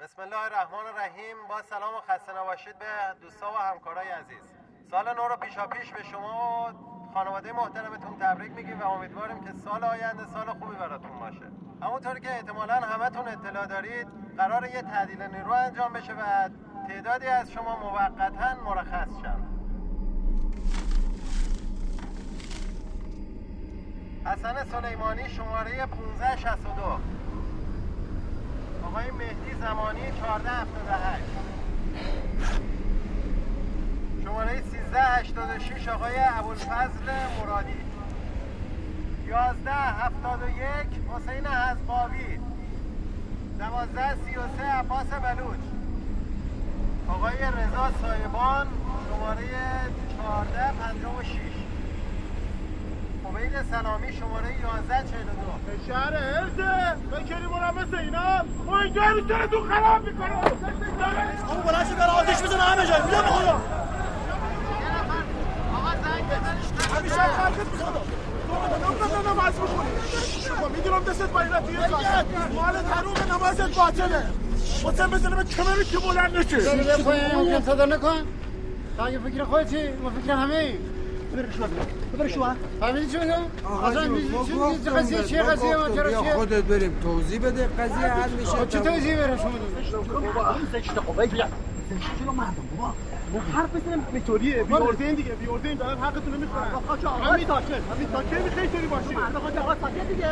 بسم الله الرحمن الرحیم. با سلام و خسته نباشید به دوستا و همکارای عزیز. سال نو رو پیشا پیش به شما و خانواده محترمتون تبریک میگیم و امیدواریم که سال آینده سال خوبی براتون باشه. همونطوری که احتمالا همتون اطلاع دارید قرار یه تعدیل نیرو انجام بشه و تعدادی از شما موقتا مرخص شن. حسن سلیمانی شماره 1562 آقای مهدی زمانی 1478 شماره 1386 آقای ابوالفضل مرادی. 1171 حسین حزقاوی 1233 عباس بلوچ. آقای رضا سایبان شماره 1456 عبید سلامی شماره 1142 شهر ارزه بکری برم مثل اینا. و اینجا رو سرتون خراب می‌کنه. اون بلند شد برای آتش بزنه همه جای میگم خدا. همیشه خرکت می‌خواد نمی‌دونم نماز می‌خونی می‌دونم دستت با این رفیه مال تروم نمازت باطله. بسن بزنه به کمری که بلند نشه. بده پایین ممکن صدا نکن. اگه فکر خودتی ما فکر همه ببر شما فهمیدی چی میگم؟ اصلا چه قضیه چیه قضیه ما چرا چیه؟ خودت بریم توضیح بده قضیه حل میشه. خب چه توضیح برم شما بابا زشت بیا. زشت جلو مردم بابا. حرف بزنم اینطوریه بی اردین دیگه بی اردین دارن حقتون رو می‌خورن همین تاکل همین تاکل می‌خوای طوری باشی؟ مرد خود آقا ساکت دیگه.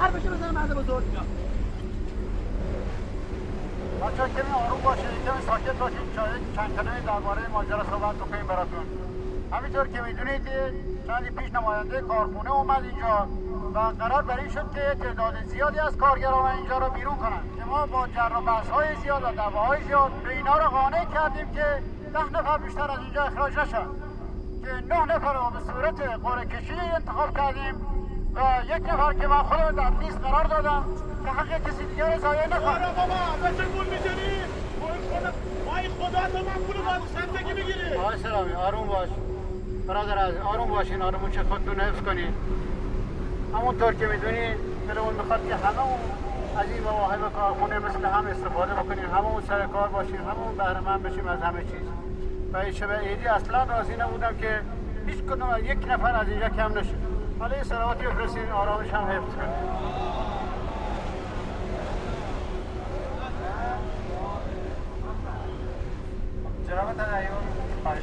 حرفش بزنه مرد بزرگ. بچه کمی آروم باشید کمی ساکت باشید. چند کلمه درباره ماجرا صحبت بکنیم براتون. همینطور که می‌دونید چندی پیش نماینده کارخونه اومد اینجا و قرار بر این شد که تعداد زیادی از کارگران اینجا رو بیرون کنن که ما با جر و های زیاد و دعواهای زیاد به اینا رو قانع کردیم که ده نفر بیشتر از اینجا اخراج نشن. که نه نفر رو به صورت قرعه کشی انتخاب کردیم و یک نفر که من خودم در لیست قرار دادم که حق کسی دیگه رو ضایع نکنه. آره بابا بچه گول می‌زنی؟ وای خدا تو من پول با زندگی می‌گیری. آقای سلامی آروم باش. برادر از آروم باشین آروم چه خودتون حفظ کنین. همونطور که می‌دونین دلمون می‌خواد که همه اون از این مواهب کارخونه مثل هم استفاده بکنیم. همه اون سر کار باشیم همه اون بهره مند بشیم از همه چیز. و شب عیدی اصلا راضی نبودم که هیچ کدوم یک نفر از اینجا کم نشه. حالا یه سلامتی بفرستین آرامش هم حفظ کنین جناب خواهش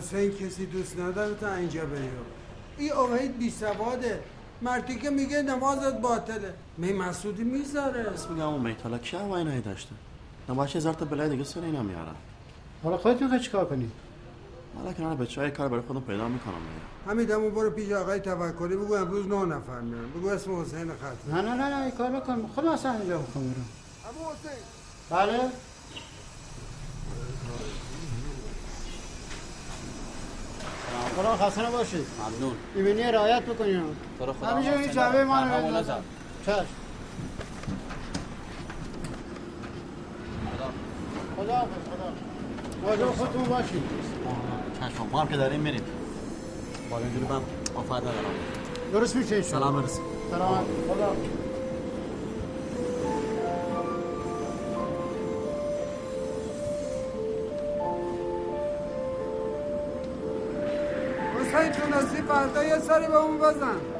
حسین کسی دوست نداره تا اینجا بری. این اوهید بی سواده مردی که میگه نمازت باطله. می مسعودی می‌ذاره بس میگم اون میت حالا کی هم اینایی داشته؟ نباشه هزار تا بلای دیگه سر اینا میارن حالا خودت می‌خوای چیکار کنی؟ حالا کنار بچه های کار برای خودم پیدا می‌کنم دیگه همین دمو برو پیش آقای توکلی بگو امروز نه نفر میان. بگو اسم حسین خط. نه نه نه نه این کار بکن. خودم اصلا اینجا برم. ابو حسین. بله؟ خدا خسته نباشید. ممنون. ایمنی رعایت بکنید خدا همیشه این جعبه ما رو. چشم. خدا خدا. مواظب خودتون باشید. چشم. ما هم که داریم میریم. با اینجوری من آفت ندارم. درست میشه. سلام برسید سلام. خدا. یه سری به اون بزن.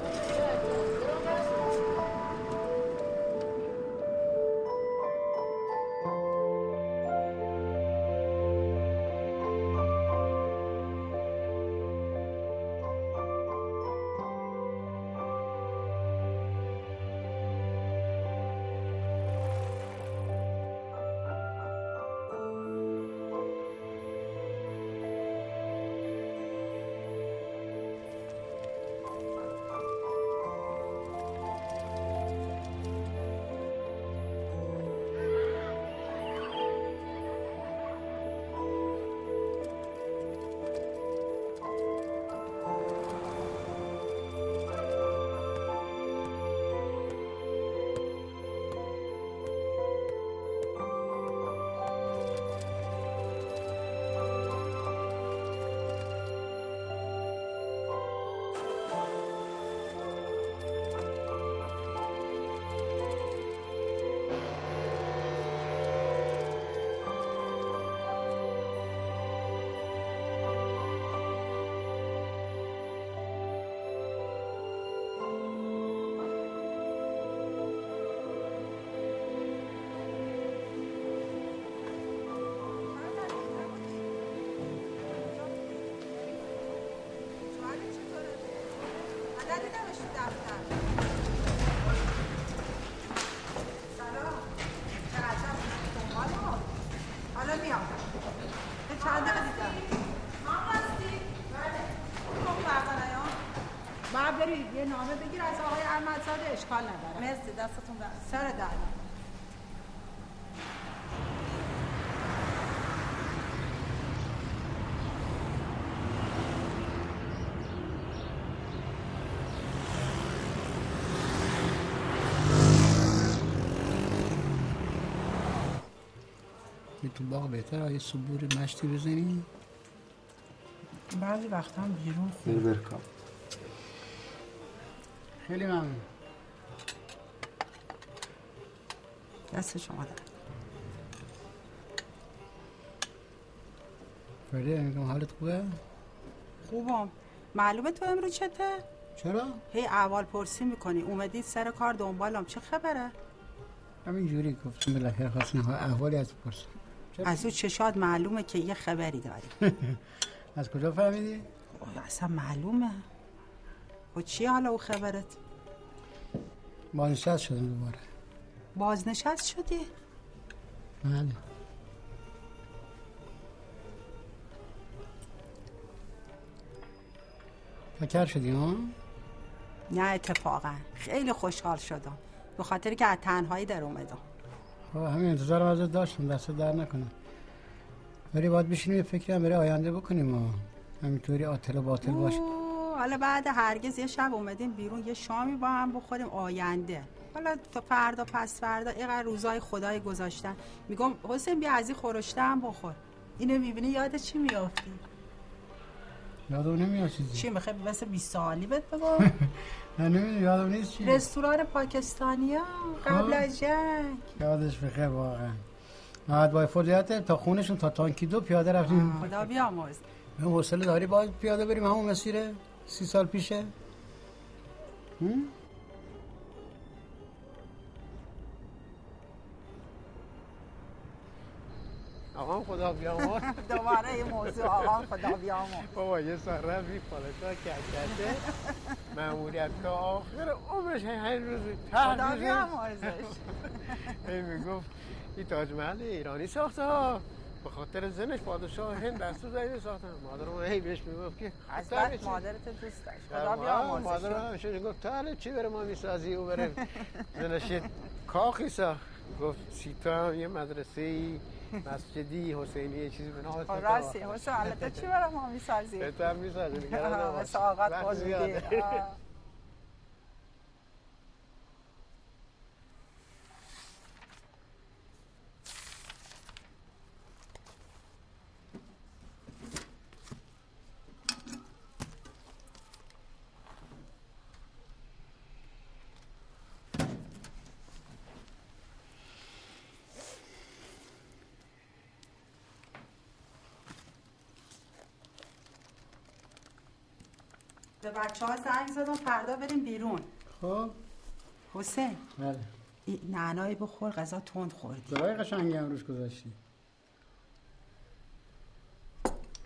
تو باغ بهتر یه صبور مشتی بزنی. بعضی وقتا هم بیرون بر برکام خیلی ممنون. دست شما در فرده میگم حالت خوبه؟ خوبم. معلومه تو امروز چته؟ چرا؟ هی اول پرسی می‌کنی. اومدی سر کار دنبالم. چه خبره؟ همین جوری گفتم بالاخره خواستم احوالی از پرسم. از او چشاد معلومه که یه خبری داری از کجا فهمیدی؟ اصلا معلومه و چی حالا او خبرت؟ بازنشست شدم دوباره بازنشست شدی؟ بله فکر شدی ها؟ نه اتفاقا خیلی خوشحال شدم به خاطر که از تنهایی در اومدم خب همین انتظارم ازت داشتم دست در نکنم ولی باید بشینیم یه فکری هم برای آینده بکنیم ها همینطوری آتل و باطل باشه حالا بعد هرگز یه شب اومدیم بیرون یه شامی با هم بخوریم آینده حالا تا فردا پس فردا اینقدر روزای خدای گذاشتن میگم حسین بیا از این خورشته هم بخور اینو می‌بینی یاد چی میافتی یادم نمیاد چیزی. چی می‌خوای مثل 20 سالی بهت بگم؟ نه نمی‌دونم یادم نیست چی. رستوران پاکستانی ها قبل خب. از جنگ. یادش بخیر واقعا. محمد بای فضیلت تا خونشون تا تانکی دو پیاده رفتیم. خدا بیامرز. من حوصله داری باید پیاده بریم همون مسیره سی سال پیشه؟ هم؟ آقا خدا بیامرز. دوباره یه موضوع آقا خدا بیامرز. بابا یه سال رفت این پالشا کرکته مأموریت تا آخر عمرش هر روز خدا بیامرزش. هی می‌گفت این تاج محل ایرانی ساخته ها. به خاطر زنش پادشاه هند دستور زنی ساختن مادرم هی بهش می‌گفت که حضرت مادرت دوست داشت. خدا مادرم بیامرزش. همیشه می‌گفت تو چی بره ما می‌سازی؟ او بره زنش کاخی ساخت. گفت سیتا هم یه مدرسه ای مسجدی حسینی یه چیزی به نام راستی حسین حالا تو چی برای ما می‌سازی؟ بهتر می‌سازی نگران نباش. مثل آقات به بچه ها زنگ زدم فردا بریم بیرون. خب. حسین. بله. این نعنایی بخور غذا تند خوردی. دلای قشنگی هم روش گذاشتی.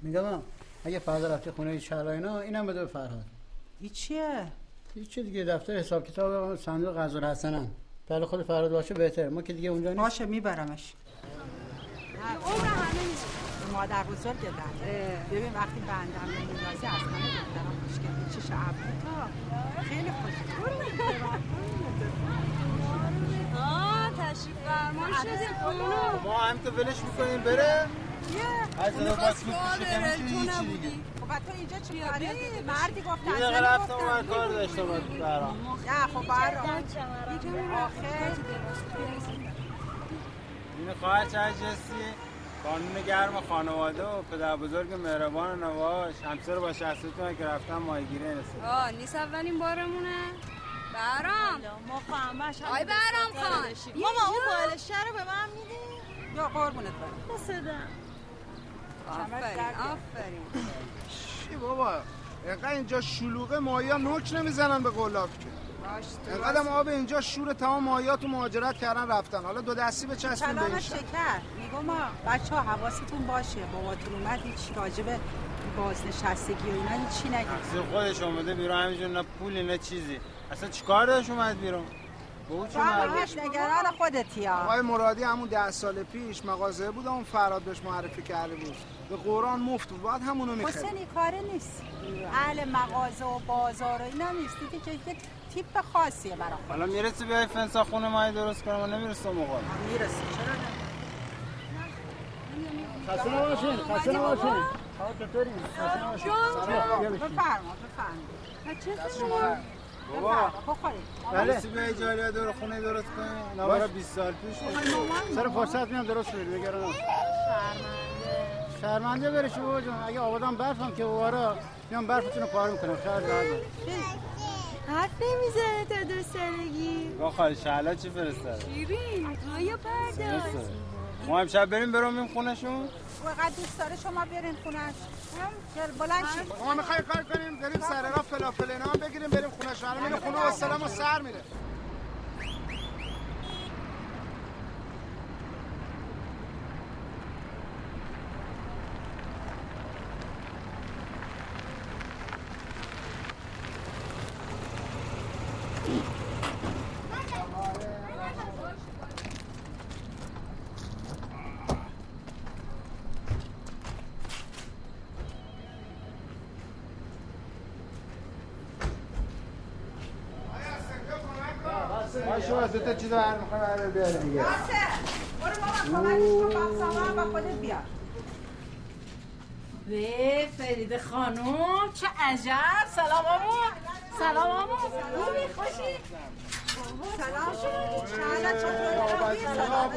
میگم اگه فردا رفتی خونه شهر اینا اینم بده به فرهاد. این چیه؟ هیچ دیگه دفتر حساب کتاب صندوق غذا حسنم بله خود فرهاد باشه بهتر ما که دیگه اونجا نیست. باشه میبرمش. عمر همه به مادر بزرگ در ببین وقتی بندم میندازی از همه دختران خوشگل شعب تا خیلی خوشگل. آه تشریف فرمان شدی ما هم تو ولش می‌کنیم بره. از اون هیچی. نبودی. خب تو اینجا چی کاری. مردی گفت از زنی رفتم. من کار داشتم برام نه خب برام آخه. این خواهر چه جسی قانون گرم خانواده و پدر بزرگ مهربان و نواش همسر با شخصیتون که رفتن ماهیگیری نسید آه نیست اولین بارمونه. برام. ما خواهمش هم آی برام خان. ماما اون بالشه رو به من میدی؟ یا قربونت برم. بسدم آفرین آفرین. چی بابا؟ اینقدر اینجا شلوغه ماهیا نوک نمی‌زنن به قلاف که. هم آب اینجا شور تمام ماهیا تو مهاجرت کردن رفتن. حالا دو دستی به چسبیم به شکر. میگم ما بچه ها حواستون باشه. باباتون اومد هیچ راجب بازنشستگی و اینا هیچی نگید. خودش اومده بیرون همینجور نه پولی نه چیزی. اصلا چیکار داشت اومد بیرون؟ همش نگران خودتی ها آقای مرادی همون ده سال پیش مغازه بود اون فراد بهش معرفی کرده بود. به قرآن مفت بود. باید همونو می‌خرید. حسین کاره نیست. اهل مغازه و بازار و اینا نیست. دیگه که یه تیپ خاصیه برای خود حالا می‌رسی بیای فنسا خونه مایی درست کنم و نمی‌رسه موقع؟ می‌رسی. چرا نه؟ خسته نباشین خسته نباشین. چطوری؟ خسته نباشین. بفرما بفرما. چه شما؟ بابا. بخورید بله. می‌رسی بیای جالیا دور خونه درست کنی برای 20 سال پیش. سر فرصت میام درست بگرم شرمنده. بره جون اگه آبادان برفم که وارا میام برفتون رو پاره می‌کنم. شهر حرف نمی‌زنه تا دو سالگی. با خواهی شهلا چی فرستاد؟ شیرین رویا پرداز. ما امشب بریم بریم خونه شون وقت دوست داره شما برین خونش هم؟ بلند شید. ما می‌خوایم کار کنیم؟ بریم سر راه فلافل اینا هم بگیریم بریم خونه شهر میره خونه و سلام و سر میره. دو تا چیز هر می‌خوام هر بیاره دیگه برو بابا کمکش کن سامان با خودت بیار به فرید خانم چه عجب سلام امو سلام امو خوبی خوشی سلام شهلا چطوری سلام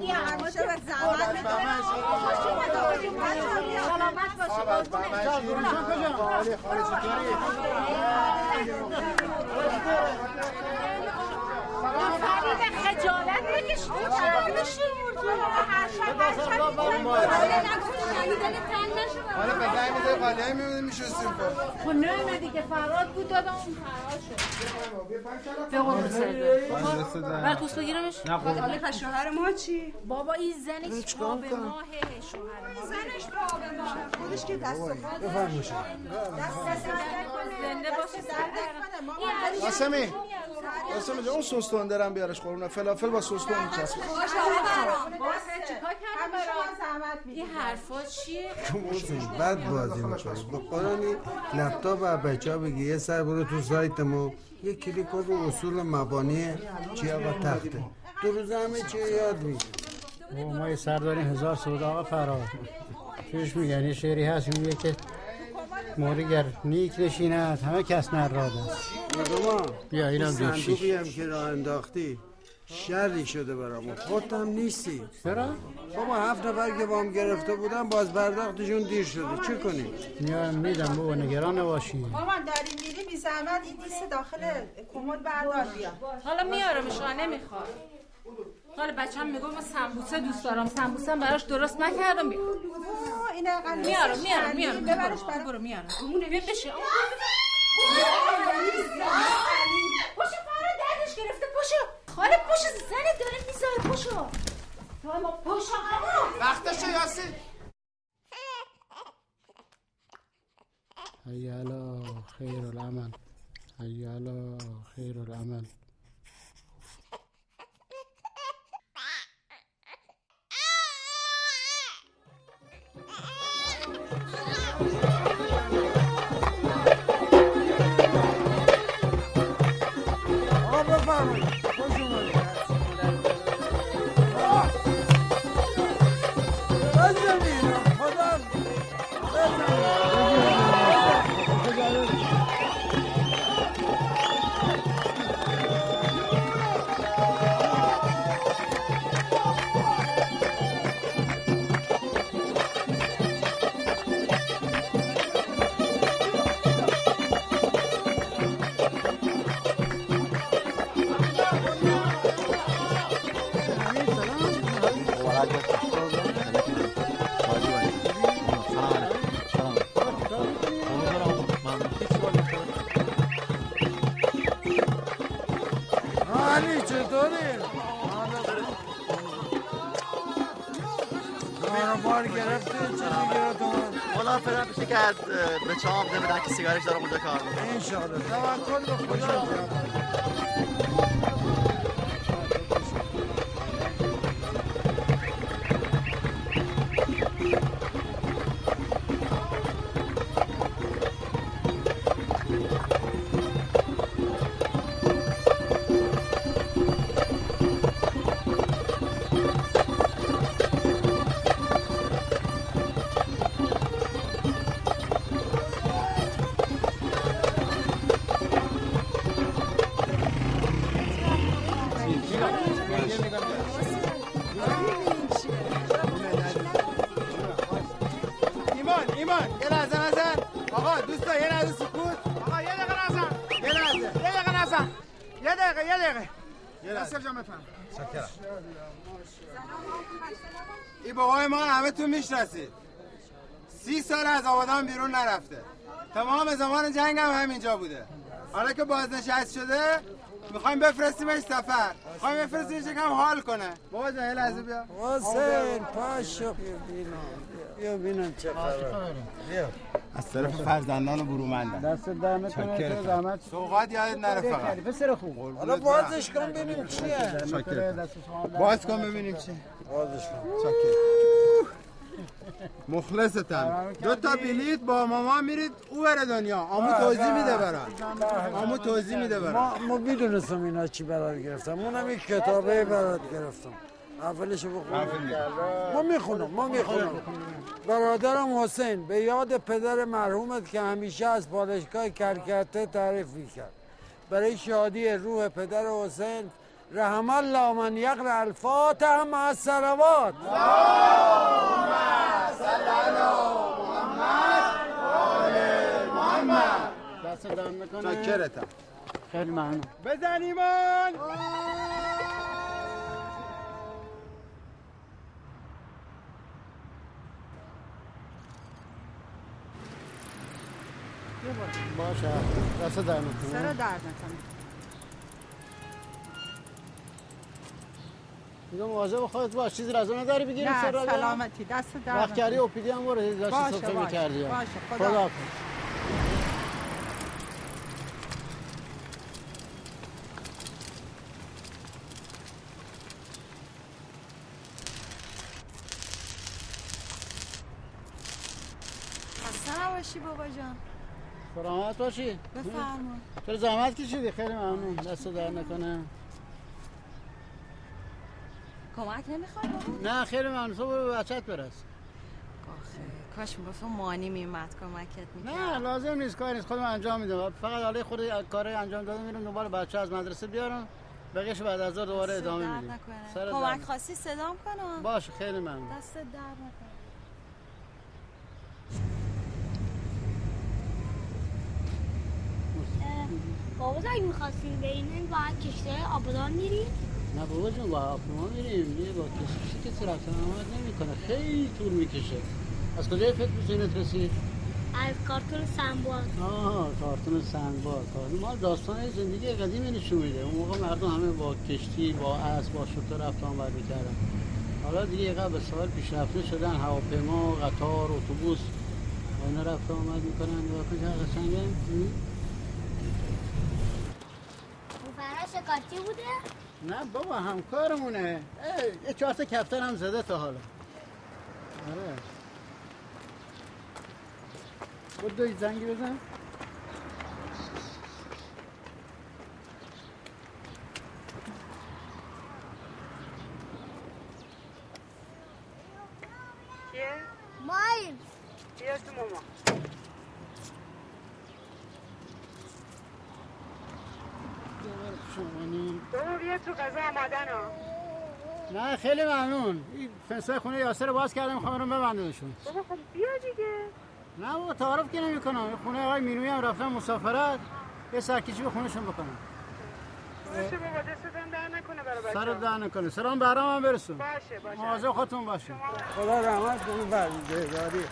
این همیشه به زحمت می‌دونه خوش سلامت باشی خالی چطوری Başka. فرید خجالت بکش تو تحویلش هر شب هر شب حالا به زنگ میده خالی های میمونیم میشستیم خب نمیدی که فراد بود دادم اون فراد شد. به قربون سرده بر پوست بگیرمش نه حالا پس شوهر ما چی؟ بابا این زنش باب ماهه شوهر زنش باب ما خودش که دست. بفرمایید. دست دست. زنده باشه دست درد کنه. قاسمی قاسمی جان اون سس تندرم بیارش قربونه فلافل با سس تند میچسبه. زحمت می‌کشیم. این حرفا چیه؟ بعد بازی می‌کنی با قرآنی لپتاپ و بچه ها بگی یه سر برو تو سایت ما یه کلیک رو اصول مبانی چی آقا تخته. دو روز همه چی یاد میگی او ما یه سر داریم هزار سودا آقا فراد. چیش میگن؟ یه شعری هست میگه که موری گر نیک نشیند همه کس نراد است. بیا اینم دو صندوقی هم که راه انداختی شری شده برامون خودت هم نیستی. چرا؟ بابا هفت نفر که وام گرفته بودن باز پرداختشون دیر شده. چه کنی؟ میام میدم بابا نگران نباشی. مامان داری میری بی زحمت این دیست داخل کمد بردار بیا. حالا میارمش آه نمی‌خواد. حالا بچه هم میگو من سمبوسه دوست دارم. سمبوسه هم براش درست نکردم. بیا. اوه، این اقل میارم میارم. میارم ببرش برو برو. میارم. بیا بشه پاشو فرا دردش گرفته. پاشو. خاله پاشو زن داره می‌ذاره. پاشو. ما همون وقتشه یاسین. حی علا خیر العمل. حی علا خیر العمل. از به چام نمیدن که سیگارش داره اونجا کار می‌کنه انشالله توکل به خدا. آبادان بیرون نرفته. تمام زمان جنگ هم همینجا بوده. حالا که بازنشست شده می‌خوایم بفرستیمش سفر. می‌خوایم بفرستیمش یکم حال کنه. بابا جان یه لحظه بیا. حسین پاشو. بیا بینم بیا بینم چه خبره؟ بیا. از طرف فرزندان برومندن دست در نکنه تو زحمت سوقات یادت نره فقط. پسر خوب. حالا بازش کن ببینیم چیه. باز کن ببینیم چی. بازش کن. مخلصتم دو تا بلیت با ماما میرید او بره دنیا. آمو توضیح میده برات آمو توضیح میده برات ما ما می‌دونستم اینا چی برات گرفتم اونم این کتابه برات گرفتم. اولشو بخون. ما می‌خونم ما می‌خونم. برادرم حسین به یاد پدر مرحومت که همیشه از بالشگاه کرکته تعریف می‌کرد. برای شادی روح پدر حسین رحم الله من یقرأ الفاتحه مع الصلوات. دست در نکنه چاکرتم خیلی ممنون. بزن ایمان باشه. دست در نکنه سر درد نکنه میگم مواظب خودت باش چیزی رازو نداری بگیری نه سر؟ سلامتی دست درد وقت کردی. اوپیدی هم برو داشتی باشه، می‌کردی. باشه، خدا خدا نباشی بابا جان. سلامت باشی. بفرما چرا زحمت کشیدی خیلی ممنون. دست در نکنه. کمک نمی‌خوای بابا؟ نه خیلی برو به بچت برس. آخه کاش می‌گفتم مانی میومد کمکت می‌کرد. نه لازم نیست کار نیست. خودم انجام میدم. فقط حالا خود کار انجام دادم میرم دوباره بچه از مدرسه بیارم. بقیه‌شو بعد از ظهر دوباره ادامه میدیم. کمک درد. خواستی صدام کنم؟ باشه خیلی ممنون. دست درد نکنه. بابا اگه می‌خواستیم بریم باید کشته آبادان میریم. نه بابا جون با هواپیما میریم. یه با کسی کسی رفتن آمد نمی‌کنه. خیلی طول می‌کشه. از کجای فکر می‌کنید رسید از کارتون سنباد. آها کارتون سنگباد کارتون مال داستان زندگی قدیمی نشون میده. اون موقع مردم همه با کشتی با اسب با شتر رفت آمد می‌کردن حالا دیگه یه به سوال پیشرفته شدن. هواپیما قطار اتوبوس و اینا رفت آمد می‌کنن. و کجا قشنگه؟ شکارچی بوده؟ نه بابا همکارمونه. ای، یه چهار تا کفتر هم زده تا حالا. آره. بود دوی زنگی بزن. کیه؟ مایل بیا تو ماما تو بیا تو غذا آمادن ها. نه خیلی ممنون. این فنسای خونه یاسر رو باز کردم می‌خوام برم ببندمشون. بابا خب بیا دیگه. نه بابا تعارف که نمی کنم خونه آقای مینوی هم رفتم مسافرت. یه سرکشی به خونشون بکنم. باشه بابا دستتان در نکنه برای بچه سر در نکنه. سلام برام هم برسون. باشه باشه. مواظب خودتون باشین خدا رحمت کنه. برمیداری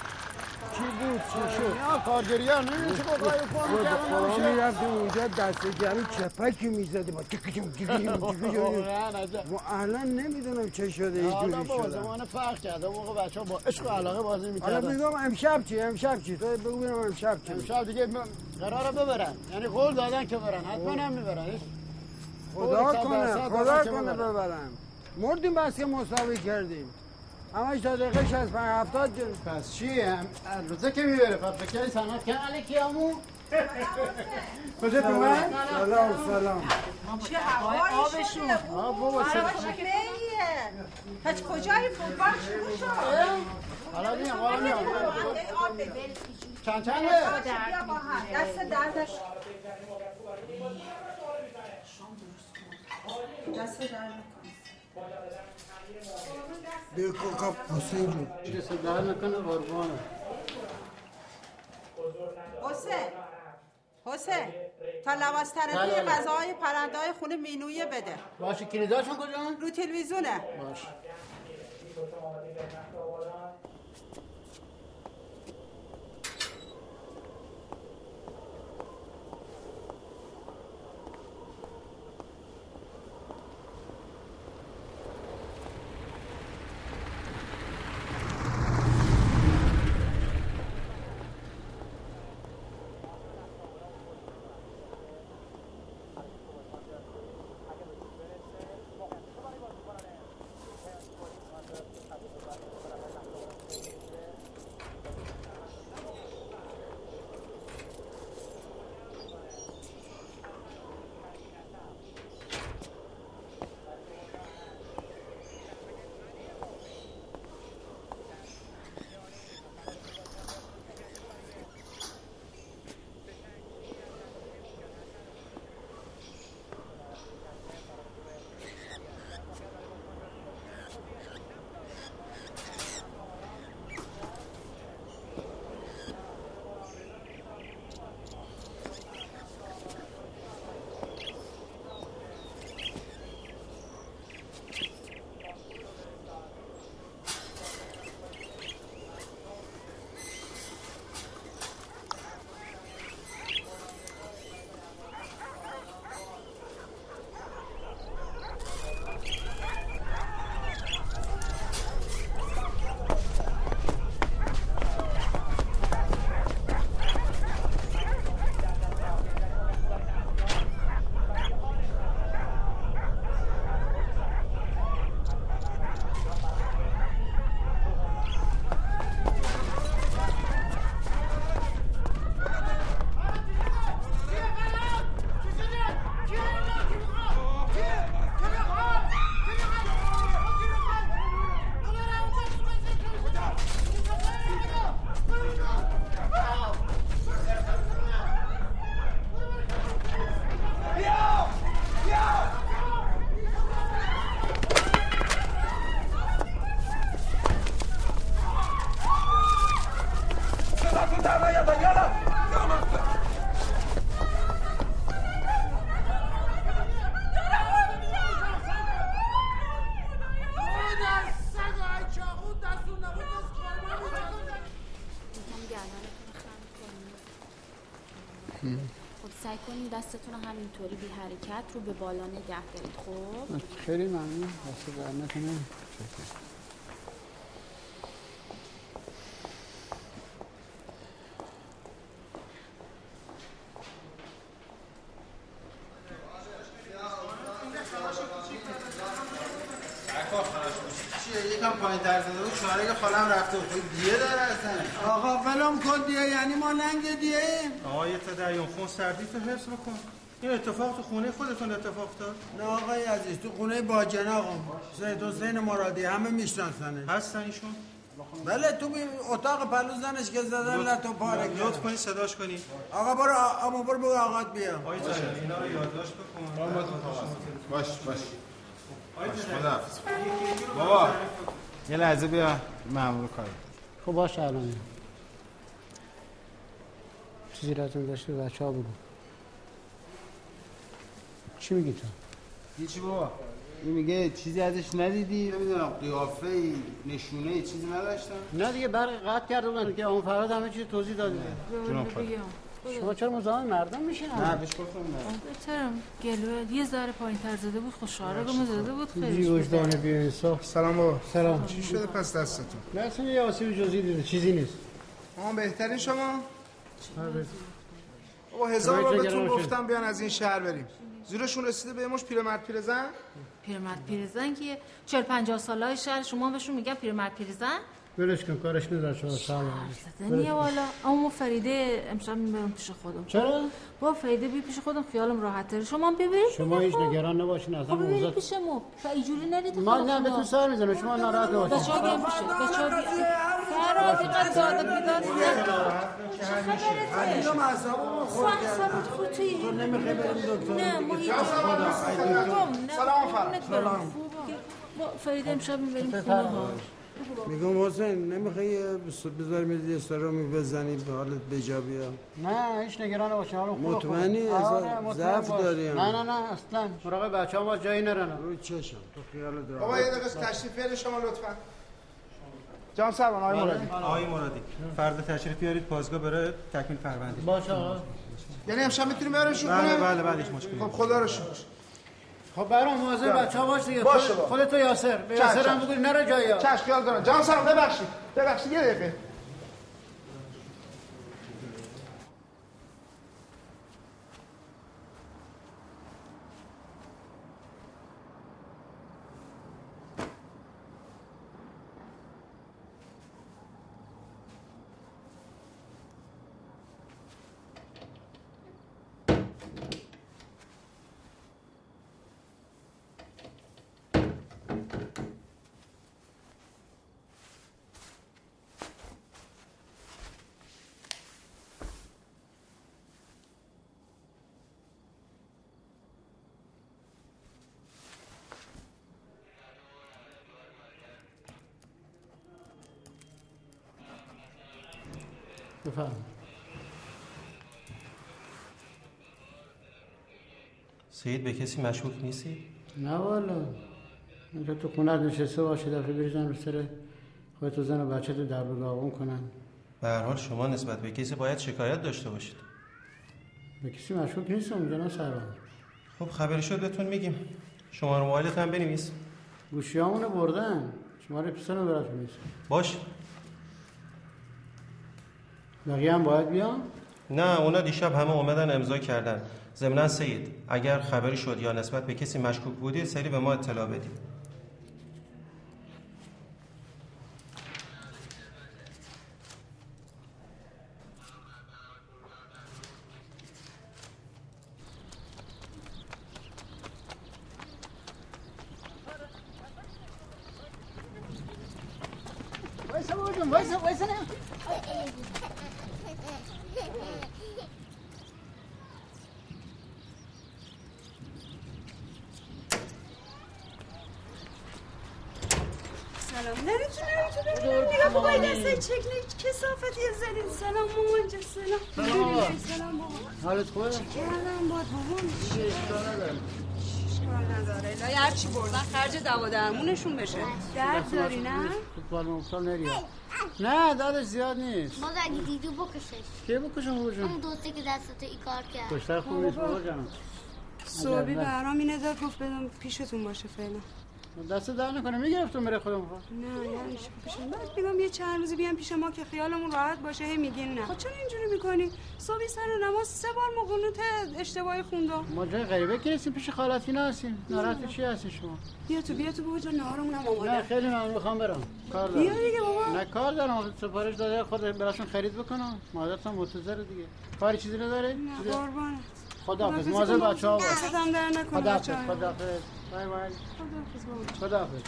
چی بود چی شد یا کارگری ها نمی‌دونی چه بقای پا خدا می‌کردن می‌رفتیم اونجا دست گرم چپکی می‌زدیم تیکیجیم تیکیجیم تیکیجیم واقعا عجب و الان نمی‌دونم چه شده حالا اینجوری با شدن زمان فرق کرده اون موقع بچه ها با عشق و علاقه بازی حالا می‌کردن میگم امشب چی امشب چی تو بگو ببینم امشب چی امشب دیگه قراره ببرن یعنی قول دادن که برن حتما هم می‌برن خدا کنه خدا کنه ببرن. مردیم بس که مساوی کردیم همش تا دقیقه 65 70 جن پس چی؟ هم روزه که می‌بره. فابریکه صنعت که علیکی همون کجا تو من؟ سلام سلام چه هوایی شده آه بابا آره پس کجایی فوتبال شروع شد؟ حالا میام حالا میام چند چنده؟ دست دردش دست درد کاکا حسین جون. دست در نکنه قربانه حسین. حسین. تا لباس طرفی بله، بله. غذاهای پرنده های خونه مینویه بده. باشه کلیداشون کجا؟ رو تلویزیونه باشه. دستتون رو همینطوری بی حرکت رو به بالا نگه دارید. خب. خیلی ممنون. دست در نکنه یکم پایین تر زده بود شارک خالم رفته بود. دیه داره اصلا. آقا ولم کن دیگه یعنی ما لنگ دیگه ایم. آقای تدیون خون سردی تو حفظ بکن. این اتفاق تو خونه خودتون اتفاق افتاد؟ نه آقای عزیز تو خونه با جناقم سید حسین مرادی همه میشناسنه هستن ایشون؟ بله تو بی اتاق پلو زنش که زدن لطو پاره لطف کرد کنی صداش کنی. آقا برو اما برو بگو آقات بیا. آقای تدیون اینا رو یادداشت بکن. باش باش. باش بابا. یه لحظه بیا مامور کار. خب باشه الان. چیزی لازم داشته بچه ها بگو. چی میگی تو؟ هیچی بابا. این میگه چیزی ازش ندیدی. نمی‌دونم قیافه ای نشونه ای چیزی نداشتم. نه دیگه برق قطع کرده بودن که اون فراد همه چیز توضیح داده. شما چرا مزاحم مردم میشین؟ نه بهش گفتم نه. بهترم. گلوه یه ذره پایین تر زده بود خب شارگمو زده بود بی خیلی وجدان بی انصاف سلام بابا. سلام. چی شده پس دستتون؟ نه اصلا یه آسیب جزئی دیده. چیزی نیست. ما بهترین شما. بابا هزار بار بهتون؟ گفتم بیان از این شهر بریم. زیرشون رسیده به مش پیرمرد پیرزن؟ پیرمرد پیرزن که 40 50 سالای شهر شما بهشون میگن پیرمرد پیرزن؟ ولش کن کارش نداره شما سلام زنیه والا اما ما فریده امشب می‌برم پیش خودم چرا؟ با فریده بی پیش خودم خیالم راحت تره شما هم ببرید شما هیچ نگران نباشین خب ببرید موضوع پیش ما و اینجوری نرید ما نه به تو سر می‌زنم شما ناراحت نباشین بچه ها بیان پیشه بچه ها بیان فراد اینقدر داده بیداد علیرام اعصابمو خورد فراد خود توی تو نمی‌خوای بریم دکتر نه ما هیچ سلام فراد سلام فریده امشب می‌بریم خونه ها میگم حسین نمی‌خوای بذاریم یه سرامی بزنی به حالت بجا بیا نه هیچ نگران باش حالا خوبه مطمئنی؟ اصلا آره، ضعف. داری. نه نه نه اصلا. مراقب بچه ها جایی نرن روی چشم تو خیال راحت بابا یه دقیقه تشریف بیارید شما لطفا. جان سرمان آقای مرادی. آقای مرادی فردا تشریف بیارید پاسگاه برای تکمیل پرونده باشه آقا. یعنی امشب می‌تونیم بیاریمشون بله بله بله هیچ مشکلی خب خدا رو شکر. خب برام مواظب بچه ها باش دیگه. باشه خود- با. خودتو یاسر. به یاسر هم چشم. بگو نره جایی. ها چشم خیال دارم. جان سلام ببخشید. ببخشید یه دقیقه. بفهم سید به کسی مشکوک نیستی؟ نه والا. اینجا تو خونه نشسته باشی دفعه بریزن رو سر خودتو زن و بچه تو در داغون کنن. به هر حال شما نسبت به کسی باید شکایت داشته باشید. به کسی مشکوک نیستم جناب سران خب خبری شد بهتون میگیم. شماره موبایلت هم بنویس. گوشیامونو بردن. شماره پیستون براتون نیست باش. بقیه هم باید بیان؟ نه اونا دیشب همه اومدن امضا کردن. ضمنا سید اگر خبری شد یا نسبت به کسی مشکوک بودی سری به ما اطلاع بدید وایسا بابا جون وایسا وایسا نه سلام. نمی‌تونه نمی‌تونه نگاه بابا این دسته چکنه کسافتی زدین سلام مامان جا سلام. سلام بابا. سلام بابا. حالت خوبه؟ کردم باد بابا اشکال نداره. اشکال نداره. لای هرچی بردن خرج دوا درمونشون بشه درد داری نه؟ فوتبال ممسال نریا نه دادش زیاد نیست. مادر اگه دیدو بکشش. کی بکشم بابا جون اون دوستی که دستت ای کار کرد. کشتر خوب نیست بابا جانم صبحی. برام اینه داد گفت بدم پیشتون باشه فعلا. دست در نکنه می‌گرفتم بره خودم. نه یعنی چی؟ پیشم بعد میگم یه چند روزی بیام پیش ما که خیالمون راحت باشه هی میگین نه. خب چرا اینجوری می‌کنی؟ صبحی سر نماز سه بار مقنوت اشتباهی خوندم. ما جای غریبه که نیستیم پیش خالتی نه. هستیم ناراحت چی هستی شما؟ بیا تو بیا تو بابا جان نهارمون هم نه آماده خیلی من می‌خوام برم. کار دارم. بیا دیگه بابا. نه کار دارم. سفارش داده خود براشون خرید بکنم. مادرتون منتظر دیگه. کاری چیزی نداره نه قربانت. خداحافظ. خداحافظ. مواظب. بچه‌ها باش. نکنه خداحافظ بچه‌ها. خداحافظ. بای بای خداحافظ.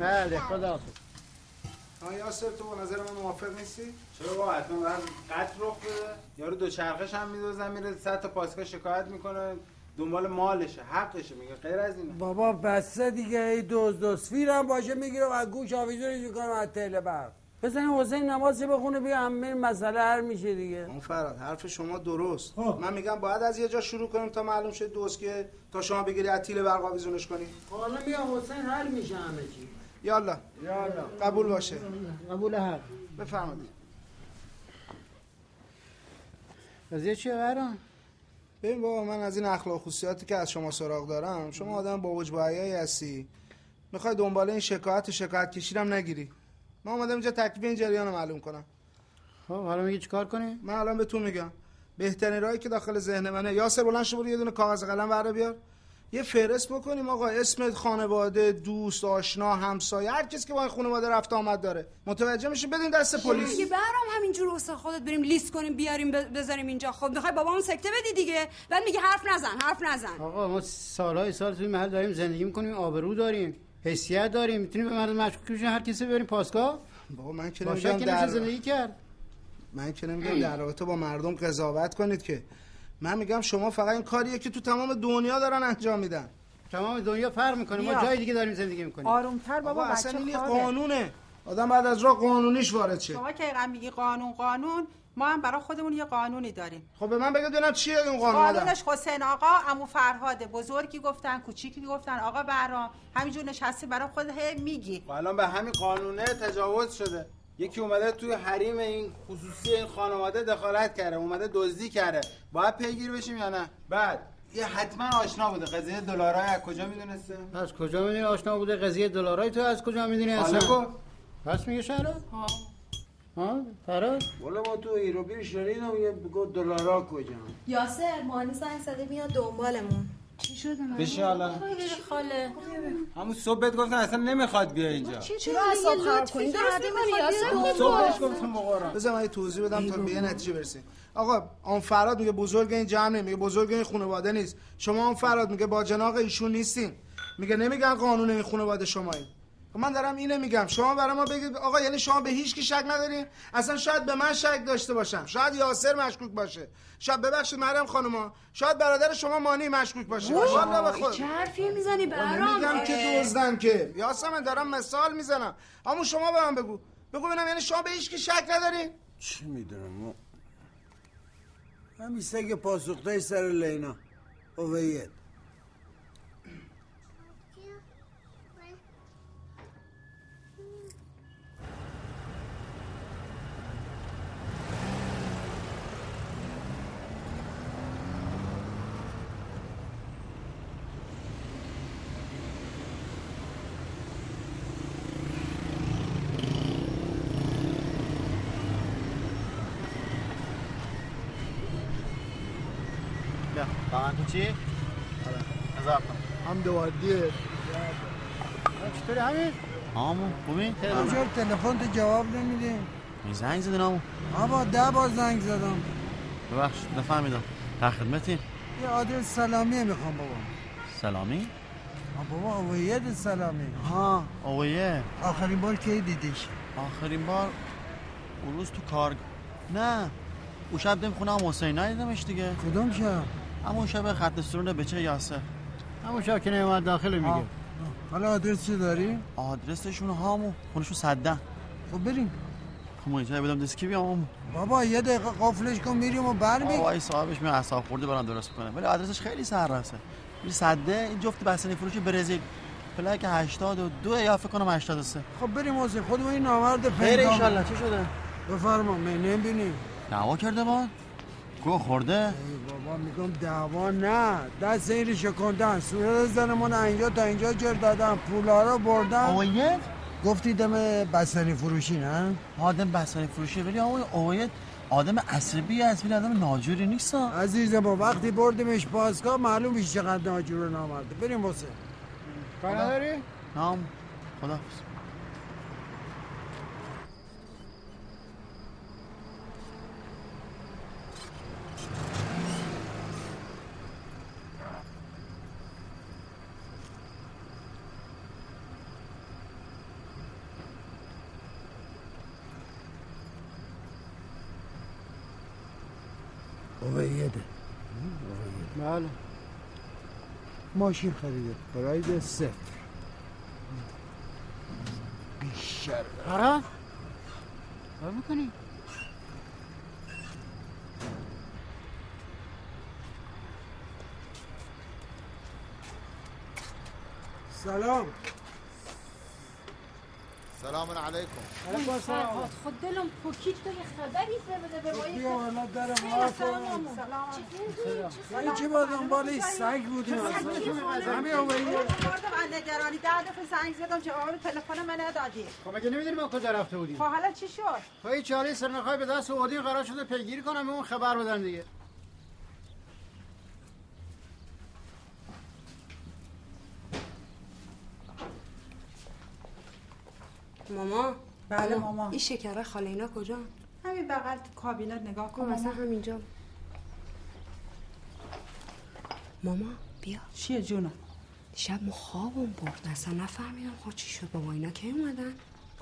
بله خداحافظ آیا یاسر تو به نظر من موافق نیستی؟ چرا با حتما بعد قتل رخ بده یارو دو چرخش هم میدوزن میره صد تا پاسگاه شکایت می‌کنه دنبال مالشه حقشه میگه غیر از اینه بابا بسته دیگه ای دوز دوز فیرم باشه می‌گیرم از گوش آویزونش می‌کنم از تله برق بزنین حسین نمازی بخونه بیا همه مسئله حل میشه دیگه. اون فراد حرف شما درست. من میگم باید از یه جا شروع کنیم تا معلوم شه دوست که تا شما بگیری از تیل برق آویزونش کنی. حالا میام حسین حل میشه همه چی. یالا. یالا. قبول باشه. قبول حق بفرمایید. قضیه چیه برام ببین بابا من از این اخلاق خصوصیاتی که از شما سراغ دارم شما آدم با وجب حیایی هستی. می‌خوای دنبال این شکایت و شکایت کشیدم نگیری. من اومدم اینجا تکلیف این جریان رو معلوم کنم. خب حالا میگی چیکار کنی؟ من الان به تو میگم. بهترین راهی که داخل ذهن منه یاسر بلند شو برو یه دونه کاغذ قلم بره بیار. یه فهرست بکنیم آقا اسم خانواده دوست آشنا همسایه هر کسی که با این خانواده رفت آمد داره. متوجه میشه بدین دست پلیس. دیگه برام همینجور واسه خودت بریم لیست کنیم بیاریم بذاریم اینجا. خب می‌خوای بابامون سکته بدی دیگه. بعد میگه حرف نزن حرف نزن. آقا ما سالهای سال توی محل داریم زندگی می‌کنیم آبرو داریم. حیثیت داریم. می‌تونیم به مرد مشکوک بشیم. هر کسی بریم پاسگاه. بابا من که نمیگم در زندگی کرد. من که نمیگم در رابطه با مردم قضاوت کنید که من میگم شما فقط این کاریه که تو تمام دنیا دارن انجام میدن. تمام دنیا فرق می‌کنه. ما. جای دیگه داریم زندگی می‌کنیم. آرومتر بابا بچه اصلا این. قانونه. آدم بعد از راه قانونیش وارد شه. شما که اینقدر میگی قانون قانون. ما هم برای خودمون یه قانونی داریم. خب به من بگید ببینم چیه این قانون قانونش حسین آقا امو فرهاده بزرگی گفتن کوچیکی گفتن آقا برام همینجور نشستی برای خود هی میگی. و الان به همین قانونه تجاوز شده. یکی اومده توی حریم این خصوصی این خانواده دخالت کرده اومده دزدی کرده. باید پیگیر بشیم یا نه؟ بعد یه حتما آشنا بوده. قضیه دلارای از کجا می‌دونسته؟ از کجا می‌دونی آشنا بوده؟ قضیه دلارای تو از کجا می‌دونی؟ اصلا. پس میگه شهرا ها فراد والا ما تو ایروبیر شنیدم یه بگو دلارا کجا؟ یاسر مانی زنگ زده میاد دنبالمون. چی شده بشه حالا. خاله. همون صبح بهت گفتن اصلا نمی‌خواد بیا اینجا. چرا اصلا خراب کنی؟ یاسر؟ صبحش گفتم بقارم بذار من توضیح بدم تا به یه نتیجه برسیم. آقا آن فراد میگه بزرگ این جمع میگه بزرگ این خانواده نیست. شما آن فراد میگه با جناق ایشون نیستین. میگه نمیگن قانون این خانواده شمایی خب من دارم اینه میگم. شما برای ما بگید آقا یعنی شما به هیچ کی شک ندارین؟ اصلا شاید به من شک داشته باشم. شاید یاسر مشکوک باشه. شاید ببخشید مریم خانوما شاید برادر شما مانی مشکوک باشه. والا به خود چه حرفی می‌زنی برام؟ نمیگم که دزدن که. یاسمن دارم مثال می‌زنم. اما شما به من بگو. بگو ببینم یعنی شما به هیچ کی شک ندارین؟ چی می‌دونم؟ ما همین سگ پاسخته سر لینا. اوید بیا دامن تو چی؟ هزار دوادیه چطوری همین آمو خوبی؟ تلفن تو جواب نمیده می زنگ زدین آمو آبا ده بار زنگ زدم. ببخش نفهمیدم. در خدمتی؟ یه آدرس سلامی می‌خوام بابا. سلامی؟ بابا اوید سلامی. ها اویه آخرین بار کی دیدیش؟ آخرین بار اون روز تو کار نه اون شب دیم خونه هم حسین ندیدمش دیگه. کدوم شب؟ همون شب خط سرون بچه یاسر. همون شب که نمیمد داخل میگه. حالا آدرس چی داری؟ آدرسشون همون خونشون صده خب بریم. خب ما اینجا بدم دسکی بیام؟ همون بابا یه دقیقه قافلش کن میریم و برمیگردیم آقای صاحبش می اصاب خورده برام درست کنه ولی آدرسش خیلی سرراسه. این صده این جفت بستنی فروشی برزیل. پلاک 82 یا فکر کنم 83 خب بریم حسین خودمون این نامرد خیر پیدا انشالله چی شده؟ بفرما می نمی‌بینی. دعوا کرده با گو خورده؟ بابا میگم دعوا نه. دست این رو شکندن صورت زنمون اینجا تا اینجا جر دادن پولا رو بردن اوید گفتی دم بستنی فروشی نه؟ آدم بستنی فروشی ولی آقای اوید آدم عصبی است. ولی آدم ناجوری نیست. عزیز ما وقتی بردیمش بازگاه معلوم میشه چقدر ناجور و نامرده بریم کار نداری؟ نام خدا اویده بله ماشین خریده. پراید صفر. بیشتر. فراد کار می‌کنی؟ سلام. سلام علیکم. علیکم السلام. خود دلم تو یه خبری بده به ما یه بیا والا در ما سلام. چطوری؟ این چی با دنبال سگ بودیم همین اویده مردم از نگرانی ده دفعه زنگ زدم جواب تلفن من ندادی. خب مگه نمی‌دونی ما کجا رفته بودیم؟ خب حالا چی شد؟ خب این چالی سرنخهای به دست سعودی قرار شده پیگیری کنم اون خبر بدن دیگه. ماما؟ بله ماما. این شکره خاله اینا کجا؟ همین بغل تو کابینت نگاه کن خب مثلا ماما. همینجا. ماما بیا. چیه جونم؟ شب ما خوابم برد. اصلا نفهمیدم خب چی شد. بابا اینا کی اومدن؟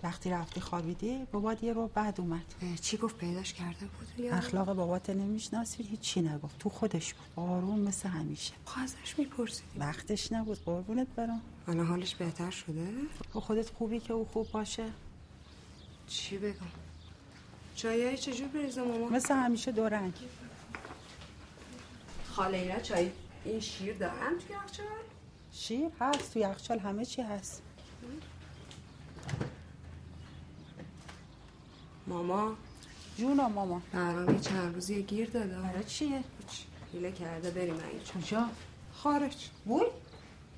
وقتی رفتی خوابیدی بابات یه رو بعد اومد. چی گفت؟ پیداش کرده بود اخلاق بابات نمی‌شناسی هیچی نگفت. تو خودش بود. آروم مثل همیشه. خب ازش میپرسیدی. وقتش نبود. قربونت برم. الان حالش بهتر شده؟ تو خودت خوبی که او خوب باشه؟ چی بگم؟ چایی چجور بریزم ماما؟ مثل همیشه دو رنگ. خاله اینا چای این شیر دارم توی یخچال؟ شیر هست. تو یخچال همه چی هست. ماما. جونا ماما. برام یه چند روزی گیر داده. برای چیه؟ حیله کرده بریم این کجا؟ خارج. وای.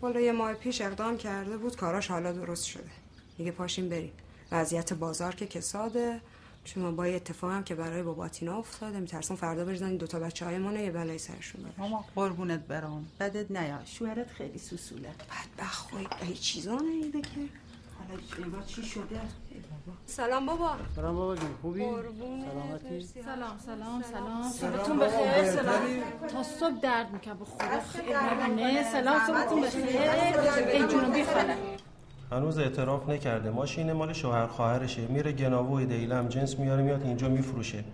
والا یه ماه پیش اقدام کرده بود کاراش حالا درست شده. میگه پاشیم بریم. وضعیت بازار که کساده. شما با یه اتفاق هم که برای باباتینا افتاده میترسم فردا بریزن این دوتا بچه های منو یه بلای سرشون بره ماما قربونت برام بدت نیا. شوهرت خیلی سوسوله. بدبخت خوی ای چیزا نیده که. حالا اینا چی شده؟ سلام بابا. سلام بابا جون خوبی؟ سلامتی؟ سلام سلام سلام. سلام. صبحتون بخیر. سلام؟ تا صبح درد می‌کنه به خدا خیلی نه سلام صبحتون بخیر. ای جنوبی خاله هنوز اعتراف نکرده. ماشین مال شوهر خواهرشه. میره گناوو دیلم جنس میاره میاد اینجا میفروشه.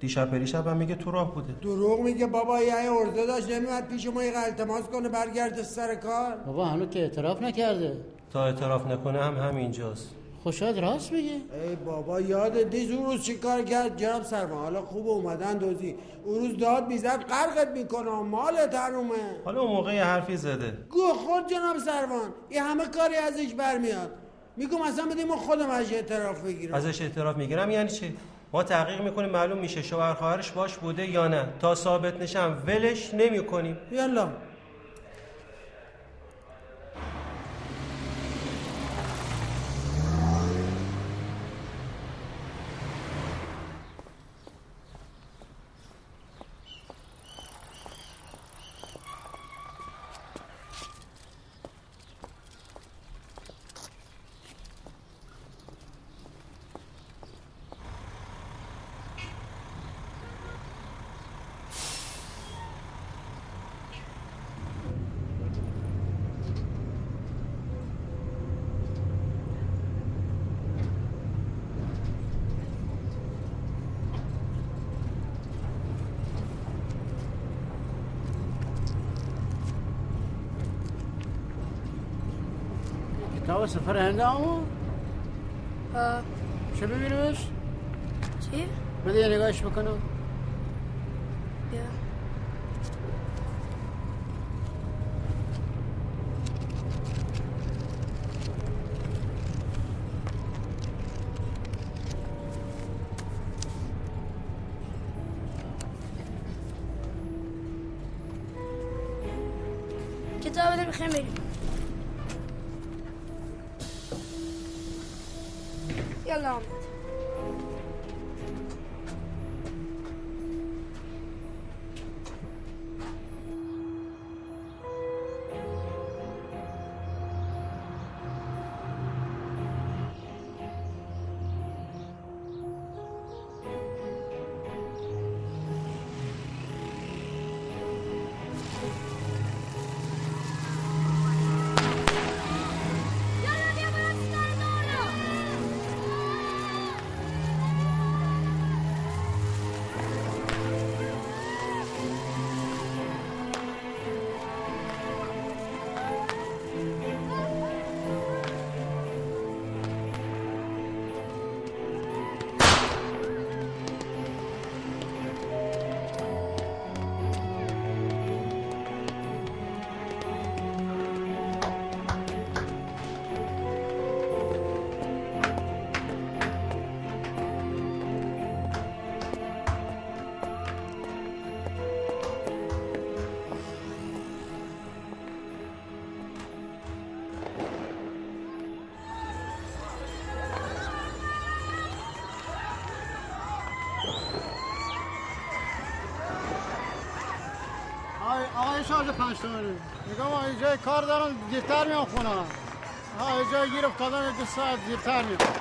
دیشب پریشب هم میگه تو راه بوده. دروغ میگه بابا یه ارزه داشت نمیاد پیش ما یه التماس کنه برگرده سر کار. بابا هنوز که اعتراف نکرده. تا اعتراف نکنه هم همینجاست. خوشاد راست میگه ای بابا یاد دیز اون روز چی کار کرد؟ جناب سرما حالا خوب اومدن دوزی. اون روز داد می‌زد قرقت می‌کنه مال ترومه حالا اون موقع یه حرفی زده. گو خود جناب سروان این همه کاری ازش برمیاد. میگم اصلا بدیم ما خودم ازش اعتراف بگیرم. ازش اعتراف می‌گیرم یعنی چی؟ ما تحقیق می‌کنیم معلوم میشه شوهر خواهرش باش بوده یا نه. تا ثابت نشم ولش نمی‌کنیم. یالا. هنده همون چه ببینیمش؟ چی؟ بده یه نگاهش بکنم. بیا. کتاب بده بخیر بریم یالا شارژ پنج تومنی میگم اینجا کار دارم دیرتر میام خونه. ها اینجا گیر افتادم دو ساعت دیرتر میام.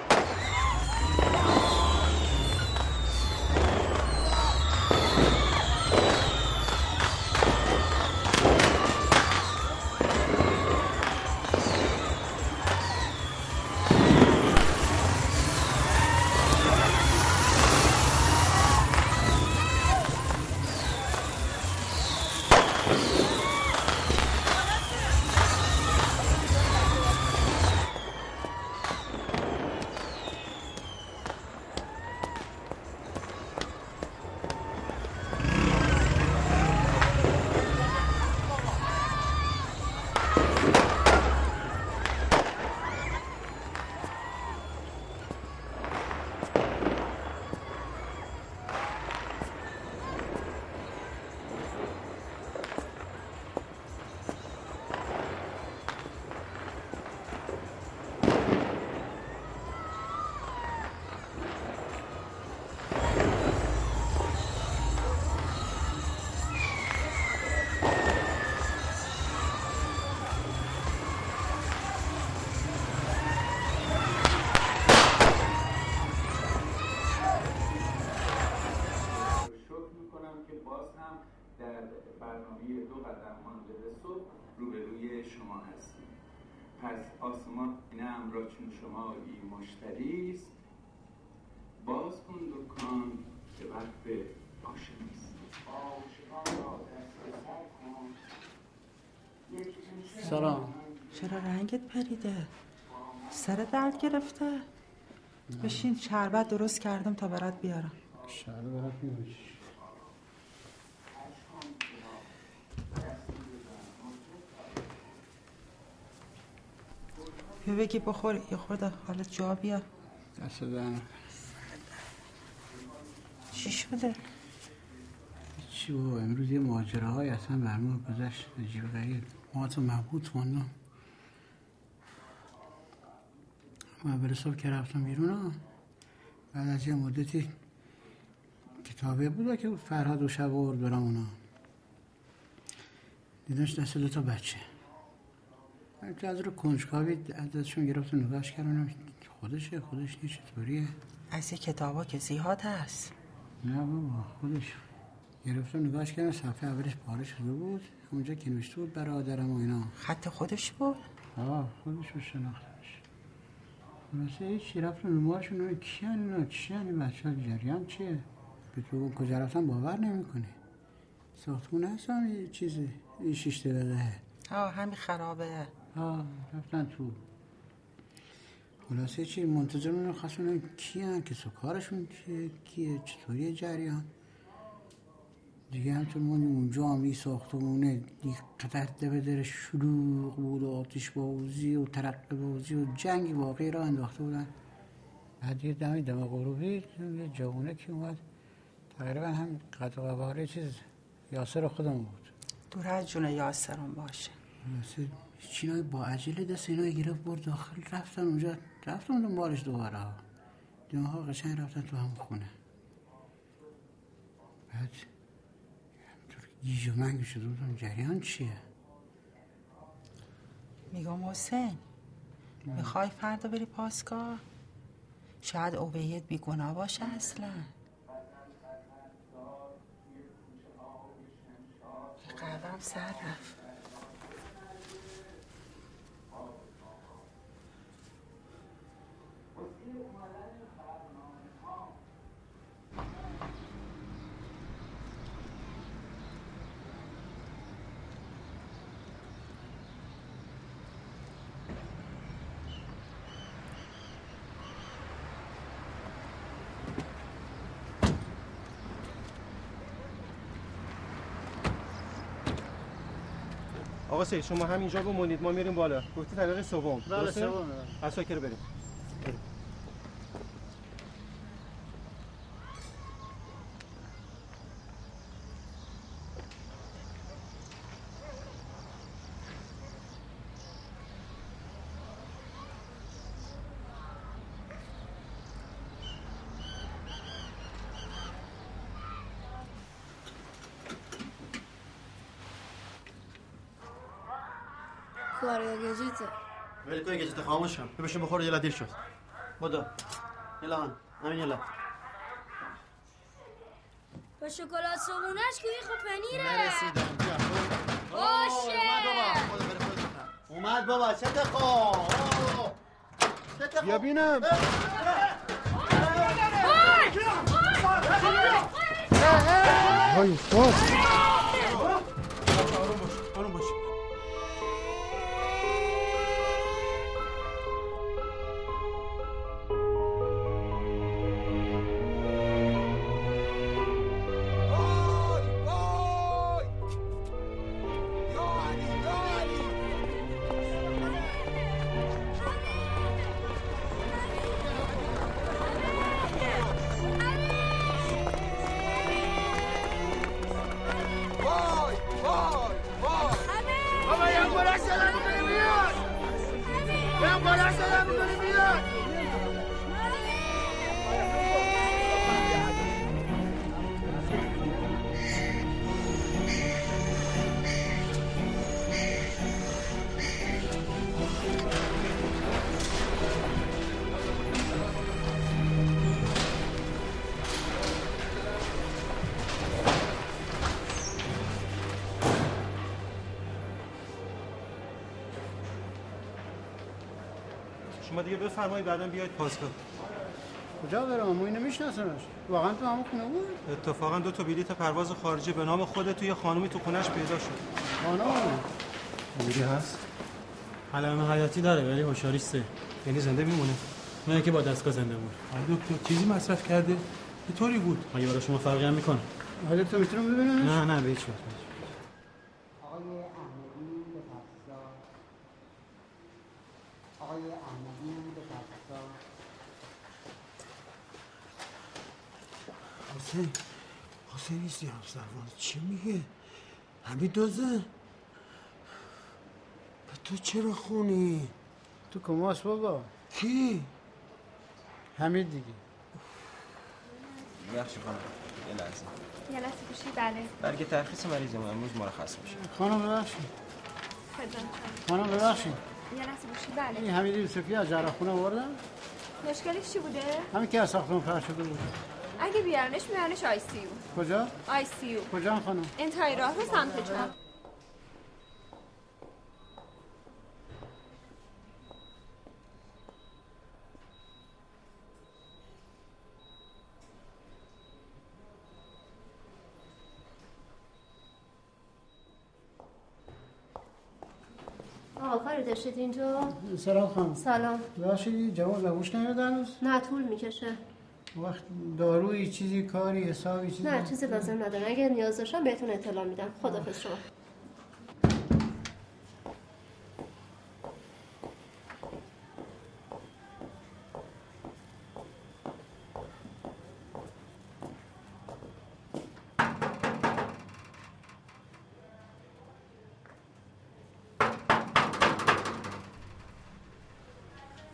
در برنامه دو قدم مانده صبح روبروی شما هستیم. پس آسمان نم را چون شما ای مشتری است باز کن دکان که وقت عاشق است. عاشقان را دست سر کن. یک انسان سلام. چرا رنگت پریده؟ سر درد گرفته؟ بشین شربت درست کردم تا برات بیارم. شهر برات می‌باشی بگی بخور یه خورده حالت جا بیا دست دهنم چی شده؟ چی بابا امروز یه ماجره های اصلا برمون گذشت عجیب غریب. ما تو مبهوت موندم ما اول صبح که رفتم بیرون ها بعد از یه مدتی کتابه بود که فرهاد و شب آورد برام اونا. دیدنش دست دو تا بچه. از رو کنجکاوی ازشون گرفت و نگاهش کردم. خودشه خودش نیست چطوریه؟ از این کتابا که زیاد هست. نه بابا خودش گرفتم نگاهش کردم. صفحه اولش پاره شده بود. اونجا که نوشته بود برادرم و اینا. خط خودش بود؟ آه خودش رو شناختمش. خلاصه هیچی رفتم نمارشون رو کیان اینا؟ چیان این بچه ها جریان چیه؟ به تو کجا رفتم باور نمی‌کنی. ساختمون هستم یه چیزی این شیش دقیقه. آه همین خرابه. رفتن تو. خلاصه چی؟ منتظر اون خواستم کیان که کارشون چیه؟ کیه؟ چطوری جریان؟ دیگه همچون موندیم اونجا هم این ساختمونه قطعه به در شلوغ بود و آتش بازی و ترقه بازی و جنگ واقعی را انداخته بودن. بعد یه دمی دم غروبی یه جوونه که اومد. تقریبا هم قد و چیز یاسر خودم بود. دور از جون یاسرم باشه. چینای با عجله دست اینا گرفت برد داخل رفتن اونجا رفتن دنبالش دوباره. دیمه ها قشنگ رفتن تو هم خونه. بعد همطور گیج و منگ شده بودم جریان چیه؟ میگم حسین می‌خوای فردا بری پاسگاه؟ شاید اوبیت بیگناه باشه اصلا. قلبم سر رفت. آقا سید شما همینجا بمونید ما میریم بالا گفتی طریق سوم بله،؟ سومه. اساکر رو بریم کاریا گجیته. ولی کنی که خاموش کن. بشین بخور یلا دیر شد. بدو. یلا هن همین یلا با شکلات صبونش که خب پنیره. نرسیدم. باشه. اومد بابا. چه خب بیا بینم. های استاد بفرمایید بعدا بیاید پاسگاه. کجا برم؟ ما اینو میشناسمش. واقعا تو همون خونه بود؟ اتفاقا دو تا بلیت پرواز خارجی به نام خودت توی خانومی تو خونش پیدا شد. خانم امیدی هست؟ علائم حیاتی داره ولی هوشیاریسته یعنی زنده میمونه. نه که با دستگاه زنده بود. آره دکتر چیزی مصرف کرده؟ طوری بود؟ مگه برای شما فرقی هم می‌کنه؟ حالا تو می‌تونم ببینمش؟ نه نه به هیچ وجه آقای احمدی به تفسا آقای احمدی به تفسا حسین حسین این سیاه سروان چی میگه؟ همین دوزه؟ به تو چرا خونی؟ تو کماس بابا. کی؟ حمید دیگه. بخشی خانم یه لحظه. یه لحظه باشی بله. برگ ترخیص مریضمون امروز مرخص میشه. خانم ببخشید. خدمت خانم ببخشید. یه لحظه این بله. حمید یوسفی از جراخونه آوردن مشکلش چی بوده؟ همین که از ساختمون فرش شده بود. اگه بیارنش میارنش آی سی یو. کجا؟ آی سی یو. کجا خانم؟ انتهای راه رو سمت چپ. آقا کاری داشتید اینجا؟ سلام خانم. سلام. ببخشید جواب نگوش نیاد هنوز؟ نه طول می‌کشه. وقت دارویی چیزی کاری حسابی چیزی. نه چیزی لازم نداره. اگر نیاز داشتم بهتون اطلاع میدم. خدافظ شما.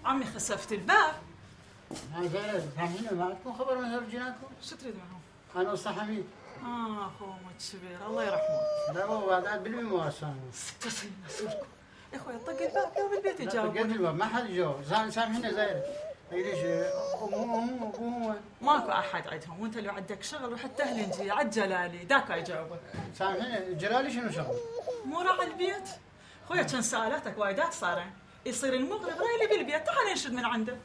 عمي خسفت الباب. معكم خبر من شو تريد معهم؟ أنا حميد آه متشبير الله يرحمه لا هو بعد تسلم نسلكم يا أخوي طق الباب لو بالبيت الباب ما حد جاوب زين سامحيني زين ليش امهم ابوهم ماكو احد عندهم وانت لو عندك شغل وحتى أهلي نجي عجلالي ذاك يجاوبك سامحيني جلالي شنو شغل؟ مو راح البيت؟ خويا كان سألاتك وايدات صارن يصير المغرب رايلي بالبيت. تعال ننشد من عنده.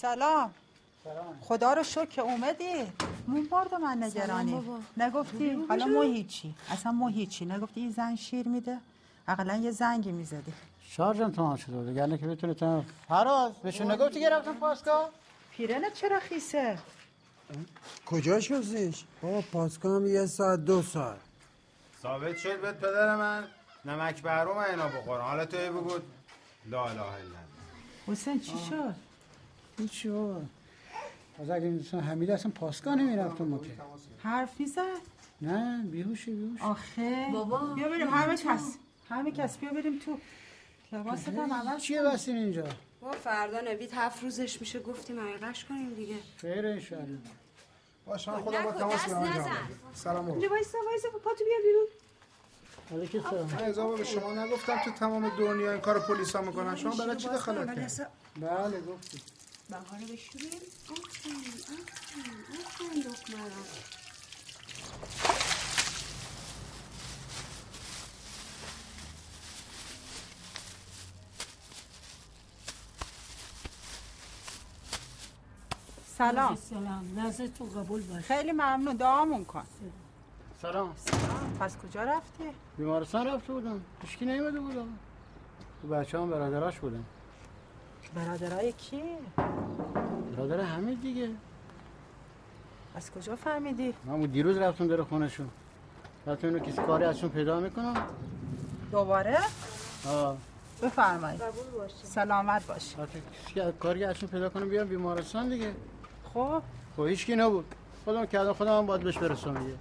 سلام. سلام. خدا رو شکر که اومدی. مون بارد من نگرانی. نگفتی؟ حالا ما؟ هیچی. اصلا ما هیچی. نگفتی این زن شیر میده؟ اقلا یه زنگی می‌زدی. شارژم تمام شده بود گرنه که بتونه تمام فراز بهشون نگفتی که رفتم پاسگاه؟ پیرنت چرا خیسه؟ کجا شستش؟ بابا پاسکام یه ساعت دو ساعت. ثابت شد بهت پدر من. نمک بهرو من اینا بخورم حالا تو بگو. لا اله الا الله. حسین چی شد؟ هیچی بابا؟ از اگه این حمیده اصلا پاسگاه نمی‌رفت ما که حرفی زد؟ نه بیهوشی بیهوش آخه. بابا. بیا بریم همه کس همه کس بیا بریم تو لباست هم عوض چیه. بستین اینجا؟ با فردا نوید هفت روزش میشه گفتیم حقیقش کنیم دیگه. خیر انشالله باشه من خودم با تماس بدم. سلام اینجا وایسا وایسا پاتو بیا بیرون. علیکم سلام. من اضافه به شما نگفتم تو تمام دنیا این کار پلیسا می‌کنن. شما برای چی دخالت کردید بله گفتی بهاره بشوریم آفرین آفرین آفرین دخترم سلام. سلام تو قبول باش. خیلی ممنون. دعامون کن. سلام. پس کجا رفتی؟ بیمارستان رفته بودم. هیچکی نیومده بود. آقا. تو بچه هم برادراش بودن. برادرای کی؟ برادر حمید دیگه. از کجا فهمیدی؟ من بود دیروز رفتم در خونشون. رفتم اینو کسی کاری ازشون پیدا می‌کنم. دوباره؟ آه. بفرمایید. سلامت باش. کاری ازشون پیدا کنم بیام بیمارستان دیگه. خب. خب هیچکی نبود. خودم کردم خودم هم باید بهش برسم دیگه.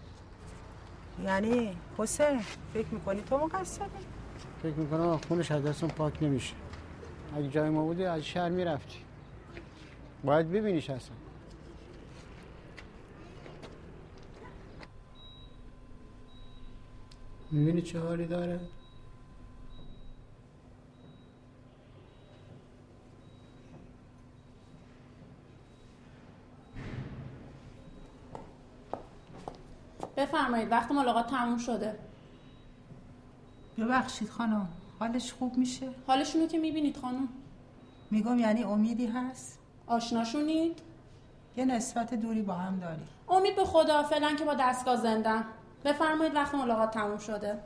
یعنی حسین فکر می‌کنی تو مقصری؟ فکر می‌کنم خونش از دستم پاک نمیشه. اگه جای ما بودی از شهر می‌رفتی. باید ببینیش اصلا. می‌بینی چه حالی داره؟ بفرمایید وقت ملاقات تموم شده. ببخشید خانم. حالش خوب میشه؟ حالشونو که می‌بینید خانم. میگم یعنی امیدی هست؟ آشناشونید؟ یه نسبت دوری با هم داری امید به خدا فعلا که با دستگاه زندن بفرمایید وقت ملاقات تموم شده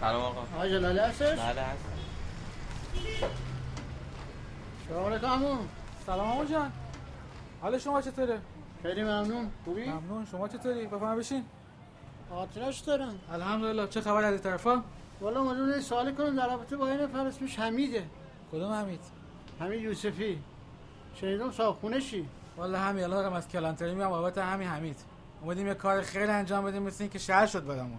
سلام علیکم جلالی هستش؟ بله هست سلام علیکم عمو. سلام آقا جان. حال شما چطوره؟ خیلی ممنون. خوبی؟ ممنون. شما چطوری؟ بفهم بشین. آتلاش دارم. الحمدلله. چه خبر از این طرفا؟ والا اومدم یه سوالی کنم. در رابطه با این نفر اسمش حمیده. کدوم حمید؟ حمید یوسفی. شنیدم صاحبخونشی والا همین. الان از کلانتری میام بابت همین حمید. اومدیم یه کار خیلی انجام بدیم مثل این که شهر شد برامون.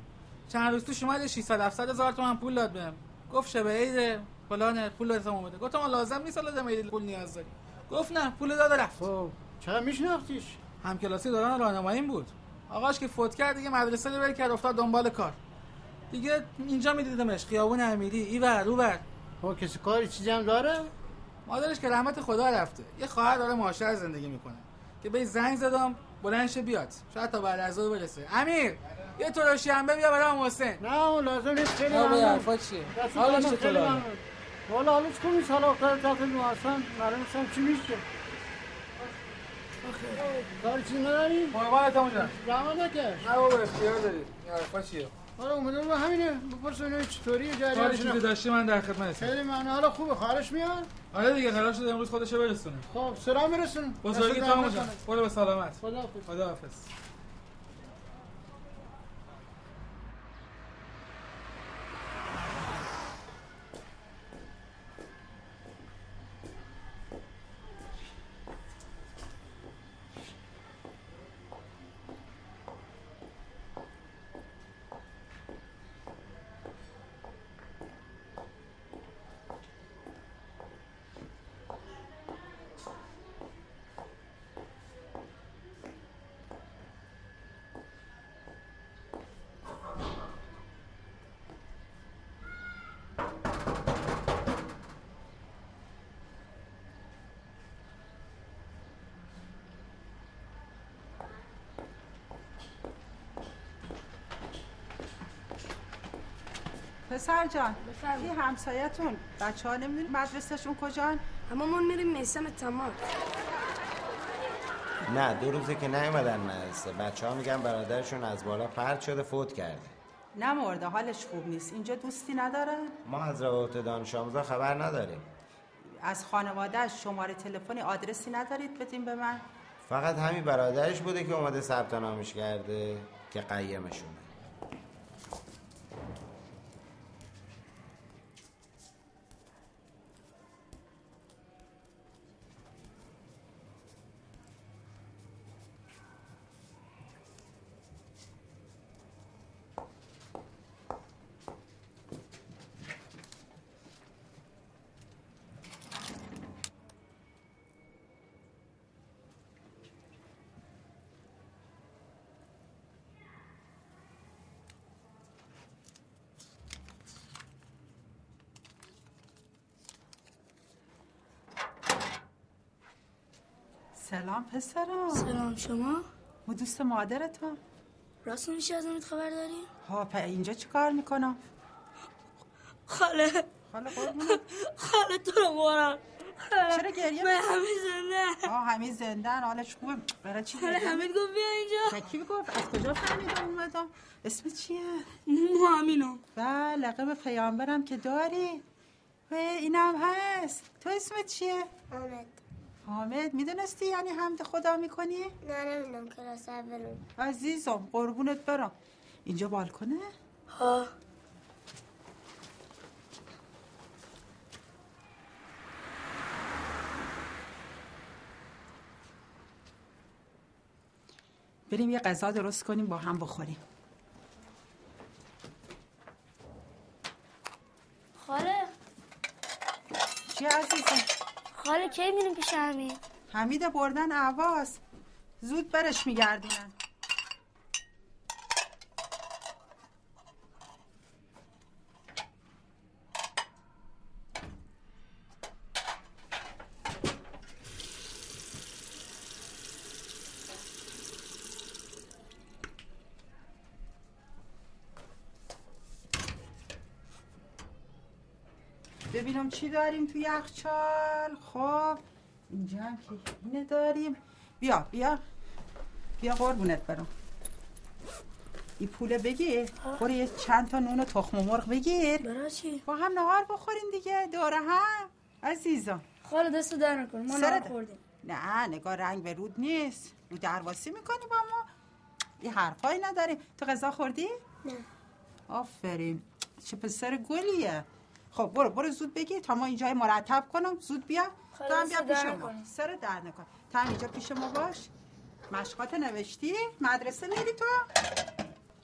چند روز توش اومد 600 700 هزار تومن پول داد بهم. گفت شبه عید فلان پول دادم اومده گفتم لازم نیست لازم عید پول نیاز داری. گفت نه پول داد رفت. خب چرا میشناختیش؟ هم کلاسی دوران راهنماییم بود. آقاش که فوت کرد دیگه مدرسه رو کرد افتاد دنبال کار. دیگه اینجا میدیدمش خیابون امیری ایور اوور خب کسی کاری چیزی هم داره؟ مادرش که رحمت خدا رفته. یه خواهر داره معاشر زندگی می‌کنه. که به زنگ زدم بلند بیاد. شاید تا بعد از برسه. امیر! یه تراشی انبه بیا برام حسین. نه اون لازم نیست. خیلی ممنون. حرفا چیه؟ خودم خیلی چطوره ممنون. والا حالش خوب نیست حالا افتاد تحت بیمارستان معلوم نیستم چی میشه. کار چیزی نداری؟ قربانت همون جان زحمت نکش نه بابا اختیار داری این حرفا چیه؟ حالا اومده رو همینه. بپرس اینو چطوریه کاری جریانش چیزی. داشتی من در خدمتم خیلی ممنون. حالا خوبه خواهرش میاد؟ آره دیگه قرار شده امروز خودشو برسونه. خب سلام میرسون بزرگی تو همون جان برو به سلامت. خدا خدا حافظ پسر جان این همسایتون؟ بچه ها نمی‌دونی مدرسهشون کجان؟ اما من میریم میسم تمام. نه دو روزه که نیومدن مدرسه. بچه ها میگن برادرشون از بالا پرد شده فوت کرده. نمرده حالش خوب نیست. اینجا دوستی نداره؟ ما از روابط دانش آموزا خبر نداریم. از خانوادهش شماره تلفنی آدرسی ندارید؟ بدین به من. فقط همین برادرش بوده که اومده ثبت نامش کرده که قیمشونه. سلام پسرم سلام شما؟ ما دوست مادرتم راست میشه از امید خبر داری؟ ها په اینجا چی کار می‌کنم؟ خاله. خاله قربونه خاله تو رو مارم چرا گریه من؟ همه زنده. آه همه زندن حالش خوبه. برای چی خاله گریه؟ حمید گفت بیا اینجا. کی گفت؟ از کجا فهمیدم اومدم؟ اسم چیه؟ مو همینم بله لقب پیامبرم که داری. و اینم هست. تو اسمت چیه؟ حامد حامد می‌دونستی یعنی حمد خدا می‌کنی؟ نه نمی‌دونم کلاس اولم. عزیزم قربونت برم. اینجا بالکنه ها. بریم یه غذا درست کنیم با هم بخوریم. خاله. چی عزیزم؟ خاله کی میریم پیش همین حمید بردن عواز زود برش میگردونن ببینم چی داریم تو یخچال خب اینجا هم که اینه داریم. بیا بیا. بیا قربونت برم. این پوله بگیر. برو یه چند تا نون و تخم مرغ بگیر. برای چی؟ با هم نهار بخوریم دیگه. دوره هم عزیزم خاله دست در نکن. ما نهار خوردیم. نه نگاه رنگ به رود نیست. رو درواسی می‌کنی با ما. یه حرفایی نداریم. تو غذا خوردی؟ نه. آفرین. چه پسر گلیه. خب برو برو زود بگی تا ما اینجا مرتب کنم. زود بیا. تو هم بیا پیش ما. سر در نکن. تا هم اینجا پیش ما باش. مشقات نوشتی؟ مدرسه میری تو؟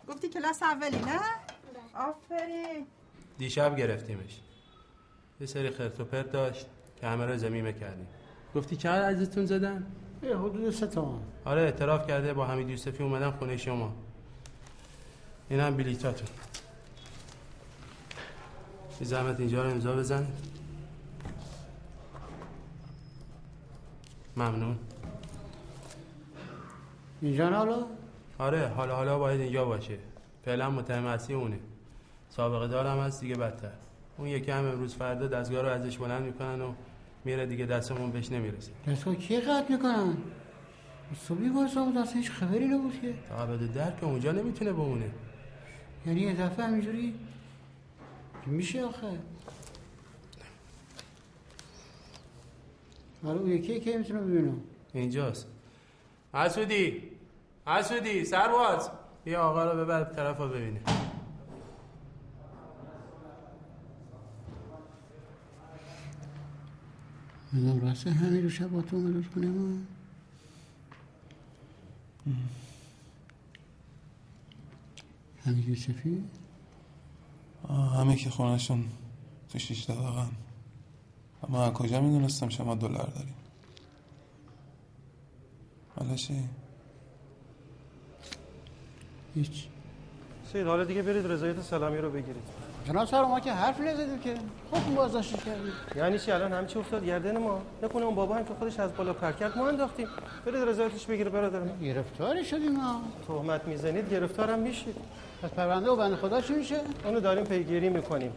گفتی کلاس اولی نه؟ آفرین. دیشب گرفتیمش. یه سری خرت و پرت داشت. که همه رو زمینه کردیم گفتی چقدر عزیزتون زدن؟ یه حدود سه تومن آره اعتراف کرده با حمید یوسفی اومدن خونه شما. این هم بلیتاتون. یه زحمت اینجا رو امضا بزن. ممنون. اینجا حالا؟ آره حالا حالا باید اینجا باشه. فعلا متهم اصلی اونه. سابقه دارم هست دیگه بدتر. اون یکی هم امروز فردا دستگاه رو ازش بلند می‌کنن و میره دیگه دستمون بهش نمی‌رسه. دستگاه کی قطع می‌کنن؟ صبحی واسه بود اصلا هیچ خبری نبود که. تا ابد در که اونجا نمی‌تونه بمونه. یعنی یه دفعه همینجوری میشه آخه؟ آره اون یکی که می‌تونه ببینم اینجاست. حسودی. حسودی سرواز بیا آقا رو ببر طرف رو ببینه. میگم راسته همین رو شب با تو مدد کنه ما. همین یوسفی همه که خونشون تو شیش طبقه اما کجا می‌دونستم شما دلار داریم حالا چی؟ هیچ. سید حالا دیگه برید رضایت سلامی رو بگیرید. جناب سر ما که حرف نزدیم که. خودتون بازداشتش کردیم. یعنی چی؟ الان همچی افتاد؟ گردن ما؟ نکنه اون بابا هم که خودش از بالا پر کرد ما انداختیم. برید رضایتش بگیره برادرم. گرفتاری شدیم ما تهمت می‌زنید گرفتارم میشید. پس پرونده و بند خدا چی میشه اونو داریم پیگیری می‌کنیم.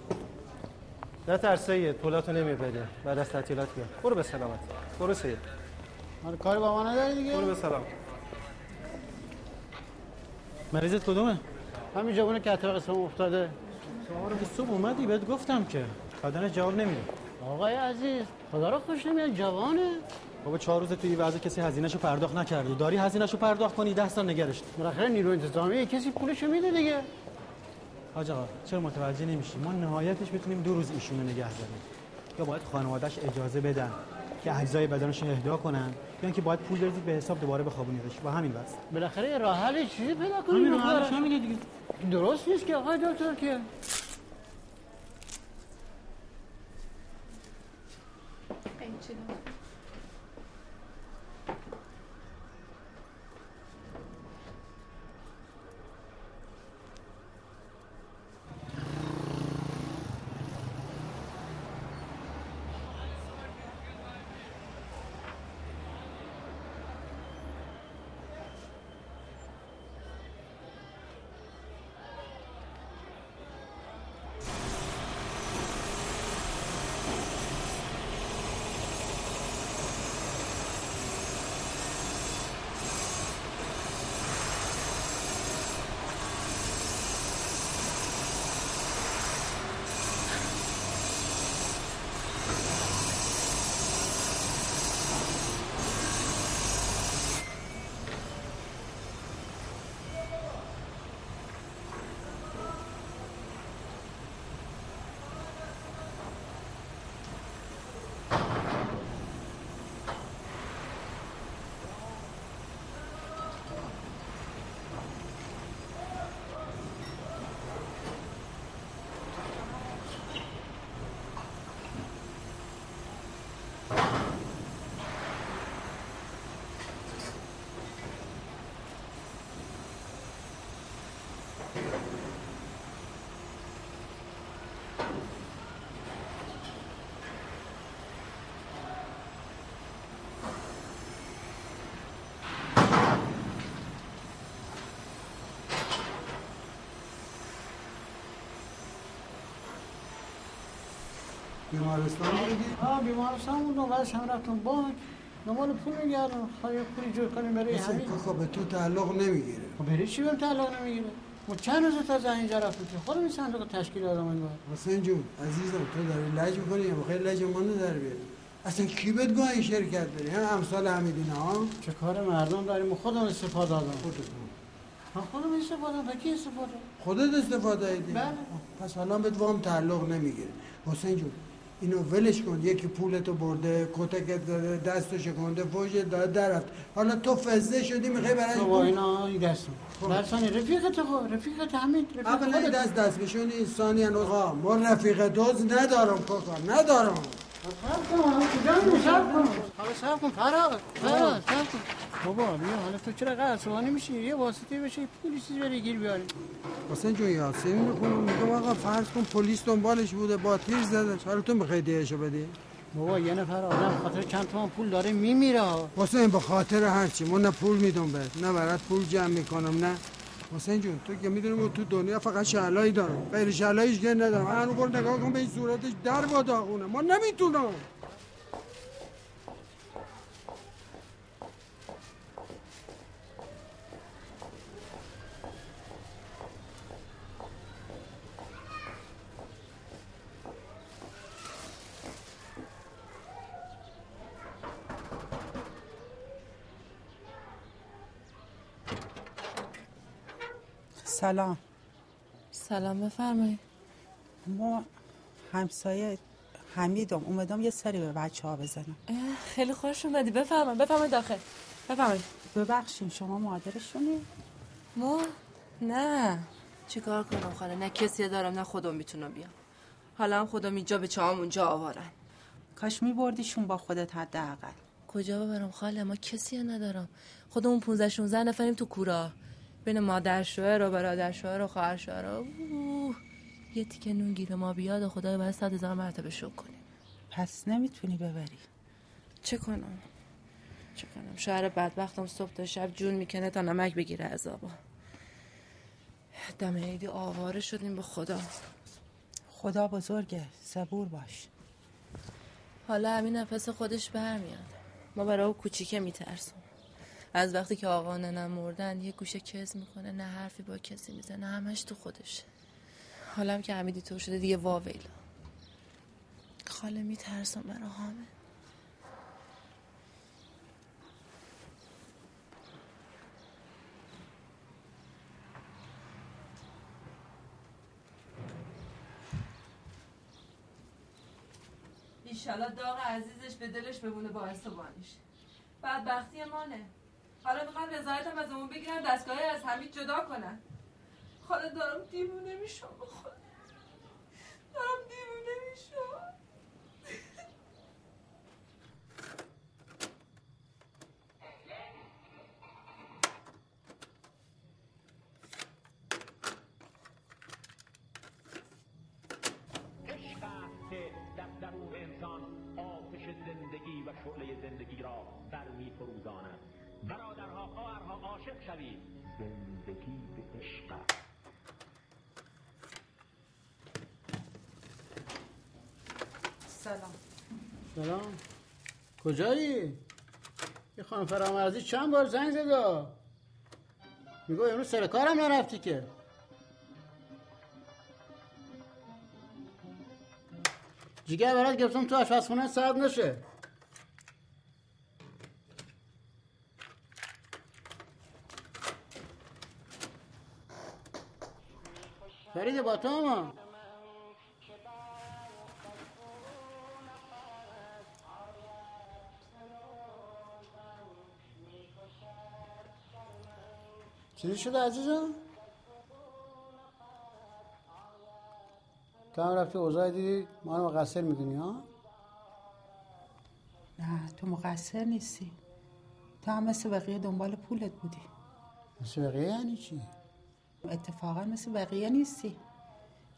نه ترس سید پولاتو نمی‌بریم بعد از تعطیلات میاد برو به سلامت. برو سید. آره کاری با ما نداری دیگه؟ برو به سلام. مریضت کدومه؟ همین جوونه که اتفاق اسمم افتاده. شما رو صبح اومدی بهت گفتم که. بدن جواب نمیده آقای عزیز خدا رو خوش نمیاد جوانه. بابا چهار روز توی وضع کسی هزینهشو پرداخت نکرده. داری هزینهشو پرداخت کنی ده سال نگرش. بالاخره نیرو انتظامی کسی پولشو میده دیگه. حاج آقا چرا متوجه نمیشی؟ ما نهایتش بتونیم دو روز ایشونو نگه داریم. یا باید خانواده‌اش اجازه بدن که اجزای بدنشون اهدا کنن یا اینکه باید پول بریزید به حساب دوباره بخوابونیدش. با همین بس بالاخره راه حل چیزی پیدا کنیم همین بخوره. راه حلش همینه دیگه. درست نیست که آقای دکتر که. بیمارستان بودی؟ آه بیمارستان بودم بعدش هم رفتم بانک. دنبال پول میگردم. خواهی پولی جور کنیم برای همین. کاکا به تو تعلق نمی‌گیره. خب برای چی بهم تعلق نمی‌گیره؟ ما چند روز تا اینجا رفتیم که خودم این صندوق تشکیل دادم انگار حسین جون عزیزم تو داری لج می‌کنی؟ یا بخیر لج ما در بیاری اصلا کی بهت گوه این شرکت داری؟ هم امثال حمیدین ها؟ چه کار مردم داریم؟ خودم استفاده دادم. من خودم استفاده دادم. کی استفاده؟ خودت استفاده ایدی؟ بله. پس حالا بهت وام تعلق نمی‌گیره. حسین جون اینو ولش کن یکی پولتو برده کتکت داده دستو شکنده فوش داده درفت حالا تو فزده شدی می‌خوای برای اینا این دستم درسانی رفیقت خب رفیقت حمید رفیق اولا. دست دست بشون انسانی هن آقا ما رفیق دوز ندارم کاکا ندارم صبر کن صبر کن صبر کن فراغ فراغ صبر کن بابا بیا حالا تو چرا قرار سوانی میشی یه واسطه بشه یه پولی چیزی بری گیر بیاری. حسین جون یاسین می‌خونم. میگم آقا فرض کن پلیس دنبالش بوده با تیر زدش حالا تو می‌خوای دیهشو بدی؟ بابا یه نفر آدم خاطر چند تومن پول داره میمیره حسین به خاطر هرچی من نه پول میدم بهت نه برات پول جمع می‌کنم نه. حسین جون تو که می‌دونی تو دنیا فقط شعلایی دارم. غیر شعلاییش که ندارم. هر نگاه کن به این صورتش در با داغونه. ما نمی‌تونم. سلام. سلام بفرمایید. ما همسایه حمیدم اومدم یه سری به بچه ها بزنم خیلی خوش اومدی. بفرمایید بفرمایید داخل. بفرمایید. ببخشیم شما مادرشونی؟ ما؟ نه. چیکار کنم خاله؟ نه کسی دارم نه خودم می‌تونم بیام. حالا هم خودم اینجا به چهام اونجا آوارن. کاش میبردیشون با خودت حداقل. کجا ببرم خاله؟ ما کسی ندارم. خودمون 15 16 نفریم تو کورا. بین مادر شوهر و برادر شوهر و خواهر شوهر یه تیکه نون گیر ما بیاد و خدای باید صد هزار مرتبه شکر کنیم. پس نمی‌تونی ببری. چه کنم؟ چه کنم؟ شوهر بدبختم صبح تا شب جون می‌کنه تا نمک بگیره عذابا. دم عیدی آواره شدیم به خدا. خدا بزرگه صبور باش. حالا همین نفس خودش برمیاد. ما برای او کوچیکه میترسم. از وقتی که آقا ننم مردن یه گوشه کز می‌کنه نه حرفی با کسی می‌زنه همش تو خودشه حالم که حمیدی طور شده دیگه واویلا خاله میترسم برای حامد ایشالا داغ عزیزش به دلش بمونه باعث بانیش بدبختی مانه حالا می‌خوان رضایتم از اون بگیرن دستگاهی از حمید جدا کنن حالا دارم دیوونه میشم بخدا دارم دیوونه سلام. کجایی؟ یه خانم فرامرزی چند بار زنگ زده میگو امروز سر کارم نرفتی که. جیگر برات گفتم تو آشپزخونه سرد نشه. فرید با تو چیزی شده عزیزم؟ تو هم رفتی اوضاع دیدی ما رو مقصر می‌دونی ها؟ نه تو مقصر نیستی تو هم مثل بقیه دنبال پولت بودی مثل بقیه یعنی چی؟ اتفاقا مثل بقیه نیستی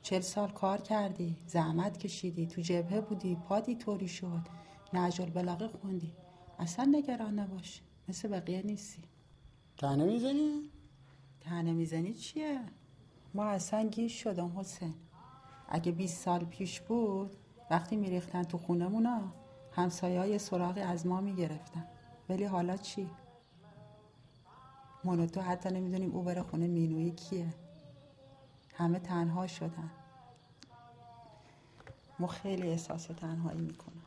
چل سال کار کردی زحمت کشیدی تو جبهه بودی پادی طوری شد نهج البلاغه خوندی اصلا نگران نباش مثل بقیه نیستی تنه می‌زنی؟ تنه می‌زنی چیه؟ ما اصلا گیش شدم حسین. اگه 20 سال پیش بود وقتی میریختن تو خونمونا همسایه های سراغی از ما می‌گرفتن. ولی حالا چی؟ من و تو حتی نمی‌دونیم او بره خونه مینوی کیه. همه تنها شدن. ما خیلی احساس تنهایی می‌کنم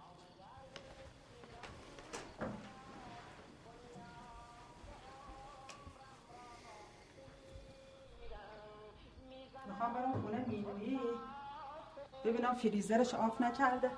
ببینم فریزرش آف نکرده.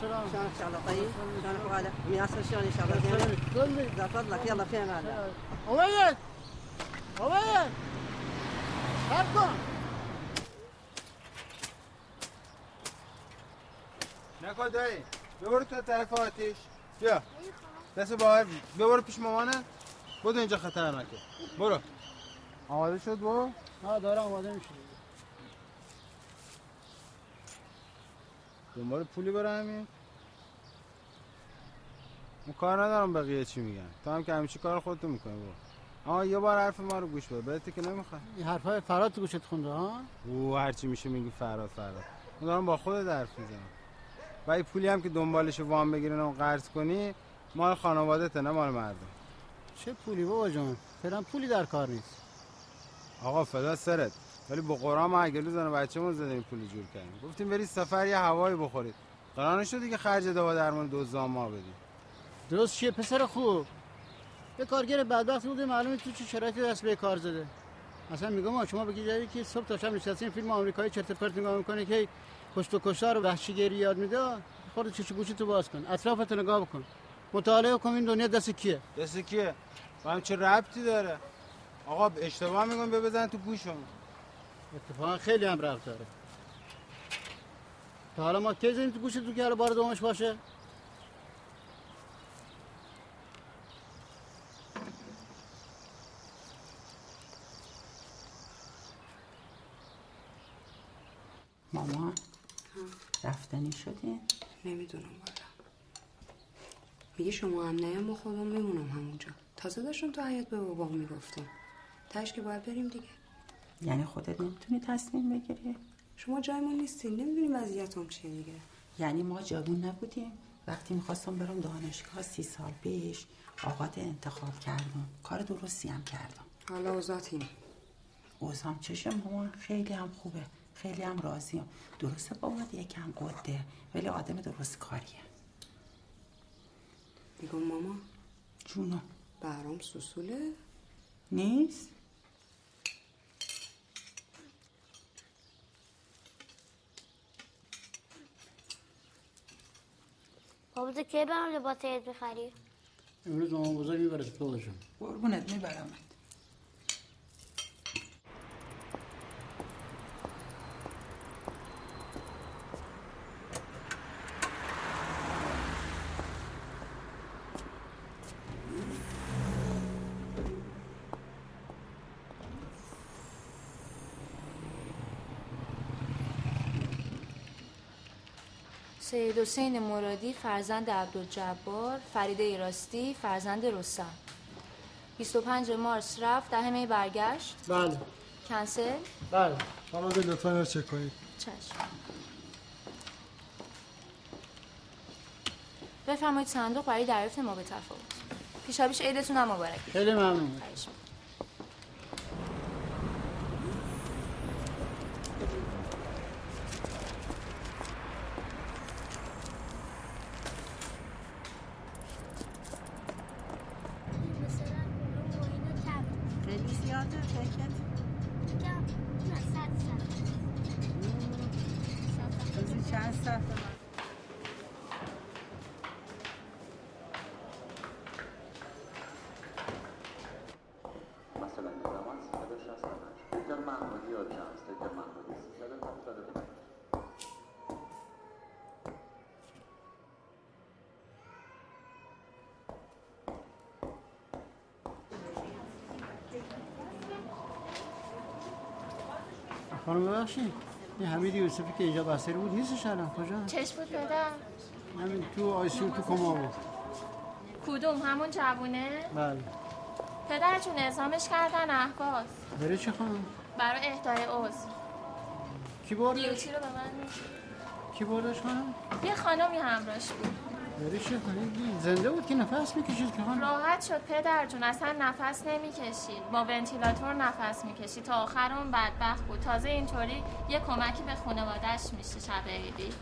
شلونك شلون ان شاء الله زين يلا دایی ببرو تو طرف آتیش بیا دست باهر ببرو پیش مامانه بودو اینجا خطرناکه برو آماده شد ها داره آماده میشه. دنبال پولی برای همین من کار ندارم بقیه چی میگن؟ تو هم که همیشه کار خودتو می‌کنی برو. اما یه بار حرف ما رو گوش بده. بهت که نمی‌خواد این حرفای فراد تو گوشت خونده ها؟ او هرچی میشه میگی فراد فراد. من دارم با خودت حرف می‌زنم. و این پولی هم که دنبالش وام بگیرن و قرض کنی مال خانوادته نه مال مردم. چه پولی بابا جان؟ فعلا پولی در کار نیست. آقا فدا سرت. ولی با قرآن ما اگه زن بچه‌مون زدیم پول جور کردیم. گفتیم بری سفر یه هوایی بخورید. قرار نشد دیگه خرج دوا درمان دوزام ما بدیم. درست چیه پسر خوب؟ یه کارگر بدبخت بوده معلومه تو چه شرایطی دست به کار زده. اصلا میگم ما شما بگید که صبح تا شب نشستین فیلم آمریکایی چرت و پرت نگاه می‌کنه که کشت و کشتار و وحشیگری یاد میده خورد چش گوشی تو باز کن. اطرافتو نگاه بکن. مطالعه کن این دنیا دست کیه. دست کیه؟ با هم چه ربطی داره؟ آقا اشتباه میگم به بزن تو گوشم اتفاقا خیلی هم ربط داره. تا حالا ما کی زنیم تو گوشت تو که حالا بار دومش باشه. مامان رفتنی شدین؟ نمی‌دونم والا. میگه شما هم نه ما خودم میمونم همونجا. تازه داشتم تو حیات به بابا می‌گفتم. تش که باید بریم دیگه. یعنی خودت نمی‌تونی تصمیم بگیری؟ شما جایمون نیستین نمی‌دونیم وضعیتم چیه دیگه. یعنی ما جوون نبودیم. وقتی می‌خواستم برم دانشگاه سی سال پیش آقاد انتخاب کردم. کار درستی هم کردم. حالا اوزاتیم اوزام چشم مامان خیلی هم خوبه. خیلی هم راضیم. درسته بابات یکم قده ولی آدم درست کاریه. میگم ماما. جونو برام سوسوله. نیست؟ بابا کی برام لباس عید بخری امروز مامان بزرگ می‌بره تو قربونت می‌برم سید حسین مرادی فرزند عبدالجبار فرید ایراستی فرزند رستم. 25 مارس رفت ده می برگشت. بله. کنسل؟ بله. به لطفا رو چک کنید. چشم. بفرمایید صندوق برای دریافت ما به تفاوت. پیشاپیش عیدتون هم مبارک خیلی ممنون خواهش می‌کنم. خیلی زیاده پیکت بازی چند صفحه مثلا زمان 368 لیتر محمودی و چانس لیتر محمودی 375 خانم ببخشید. این حمید یوسفی که اینجا بستری بود نیستش الان؟ کجا؟ چش بود پدر همین تو آیسیو تو کما بود. کدوم؟ همون جوونه؟ بله. پدرشون اعزامش کردن احواز بره چه خانم؟ برای اهدای عضو. کی دیوتی رو به من؟ کی بردش خانم؟ یه خانمی همراش بود. چه زنده بود که نفس می‌کشید که راحت شد پدر جون. اصلا نفس نمی‌کشید. با ونتیلاتور نفس می‌کشید. تا آخر اون بدبخت بود. تازه اینطوری یه کمکی به خانوادهش میشه شب عیدی.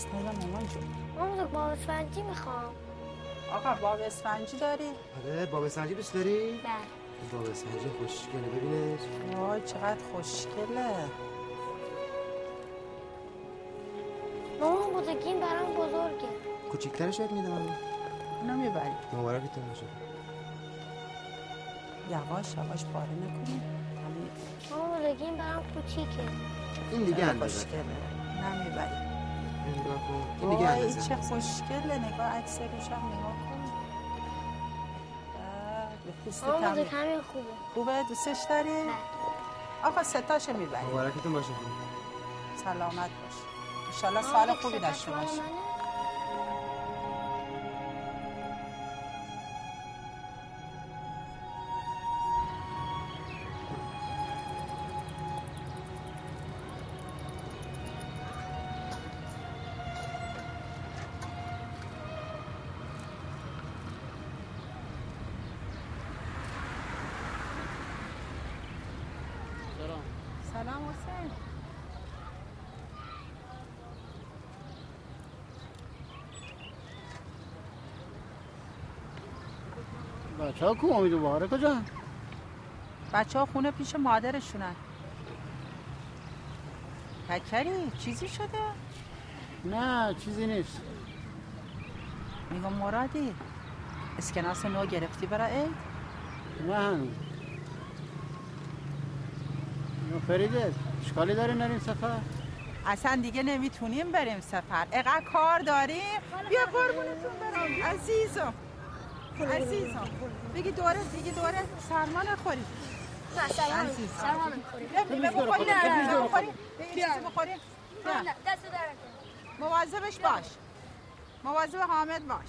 دست نزن مامان جون مامان بزرگ با اسفنجی می‌خوام. آقا باب اسفنجی داری؟ آره باب سنجی دوست داری؟ بله. باب سنجی خوشگله ببینش. وای چقدر خوشگله. مامان بزرگ این برام بزرگه. کوچیکترش بهت میدم. اونو می‌بری مبارکتون باشه. یواش یواش پاره نکنی. مامان بزرگ این برام کوچیکه. این دیگه اندازه. نمی‌بری. کن این دیگه وای اندازه چه خوشگله نگاه عکس روشم نگاه کن. پوست تمیز. همین خوبه. خوبه؟ دوستش داری؟ آقا ستاشو می‌بری مبارکتون باشه. سلامت باش. انشالله سال بزرگ خوبی داشته مال بچه ها کو امید و بهاره کجا؟ بچه ها خونه پیش مادرشونن. پکری چیزی شده؟ نه چیزی نیست. میگم مرادی اسکناس نو گرفتی برای عید؟ نه هنوز. فریده اشکالی داره نریم سفر؟ اصلا دیگه نمی‌تونیم بریم سفر. اقدر کار داریم؟ بیا قربونتون برم. عزیزم. عزیزم بگی دوره دیگه دوره. سرما نخوری نه. دست مواظبش باش. مواظب حامد باش.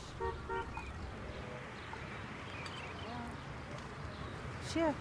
چیه؟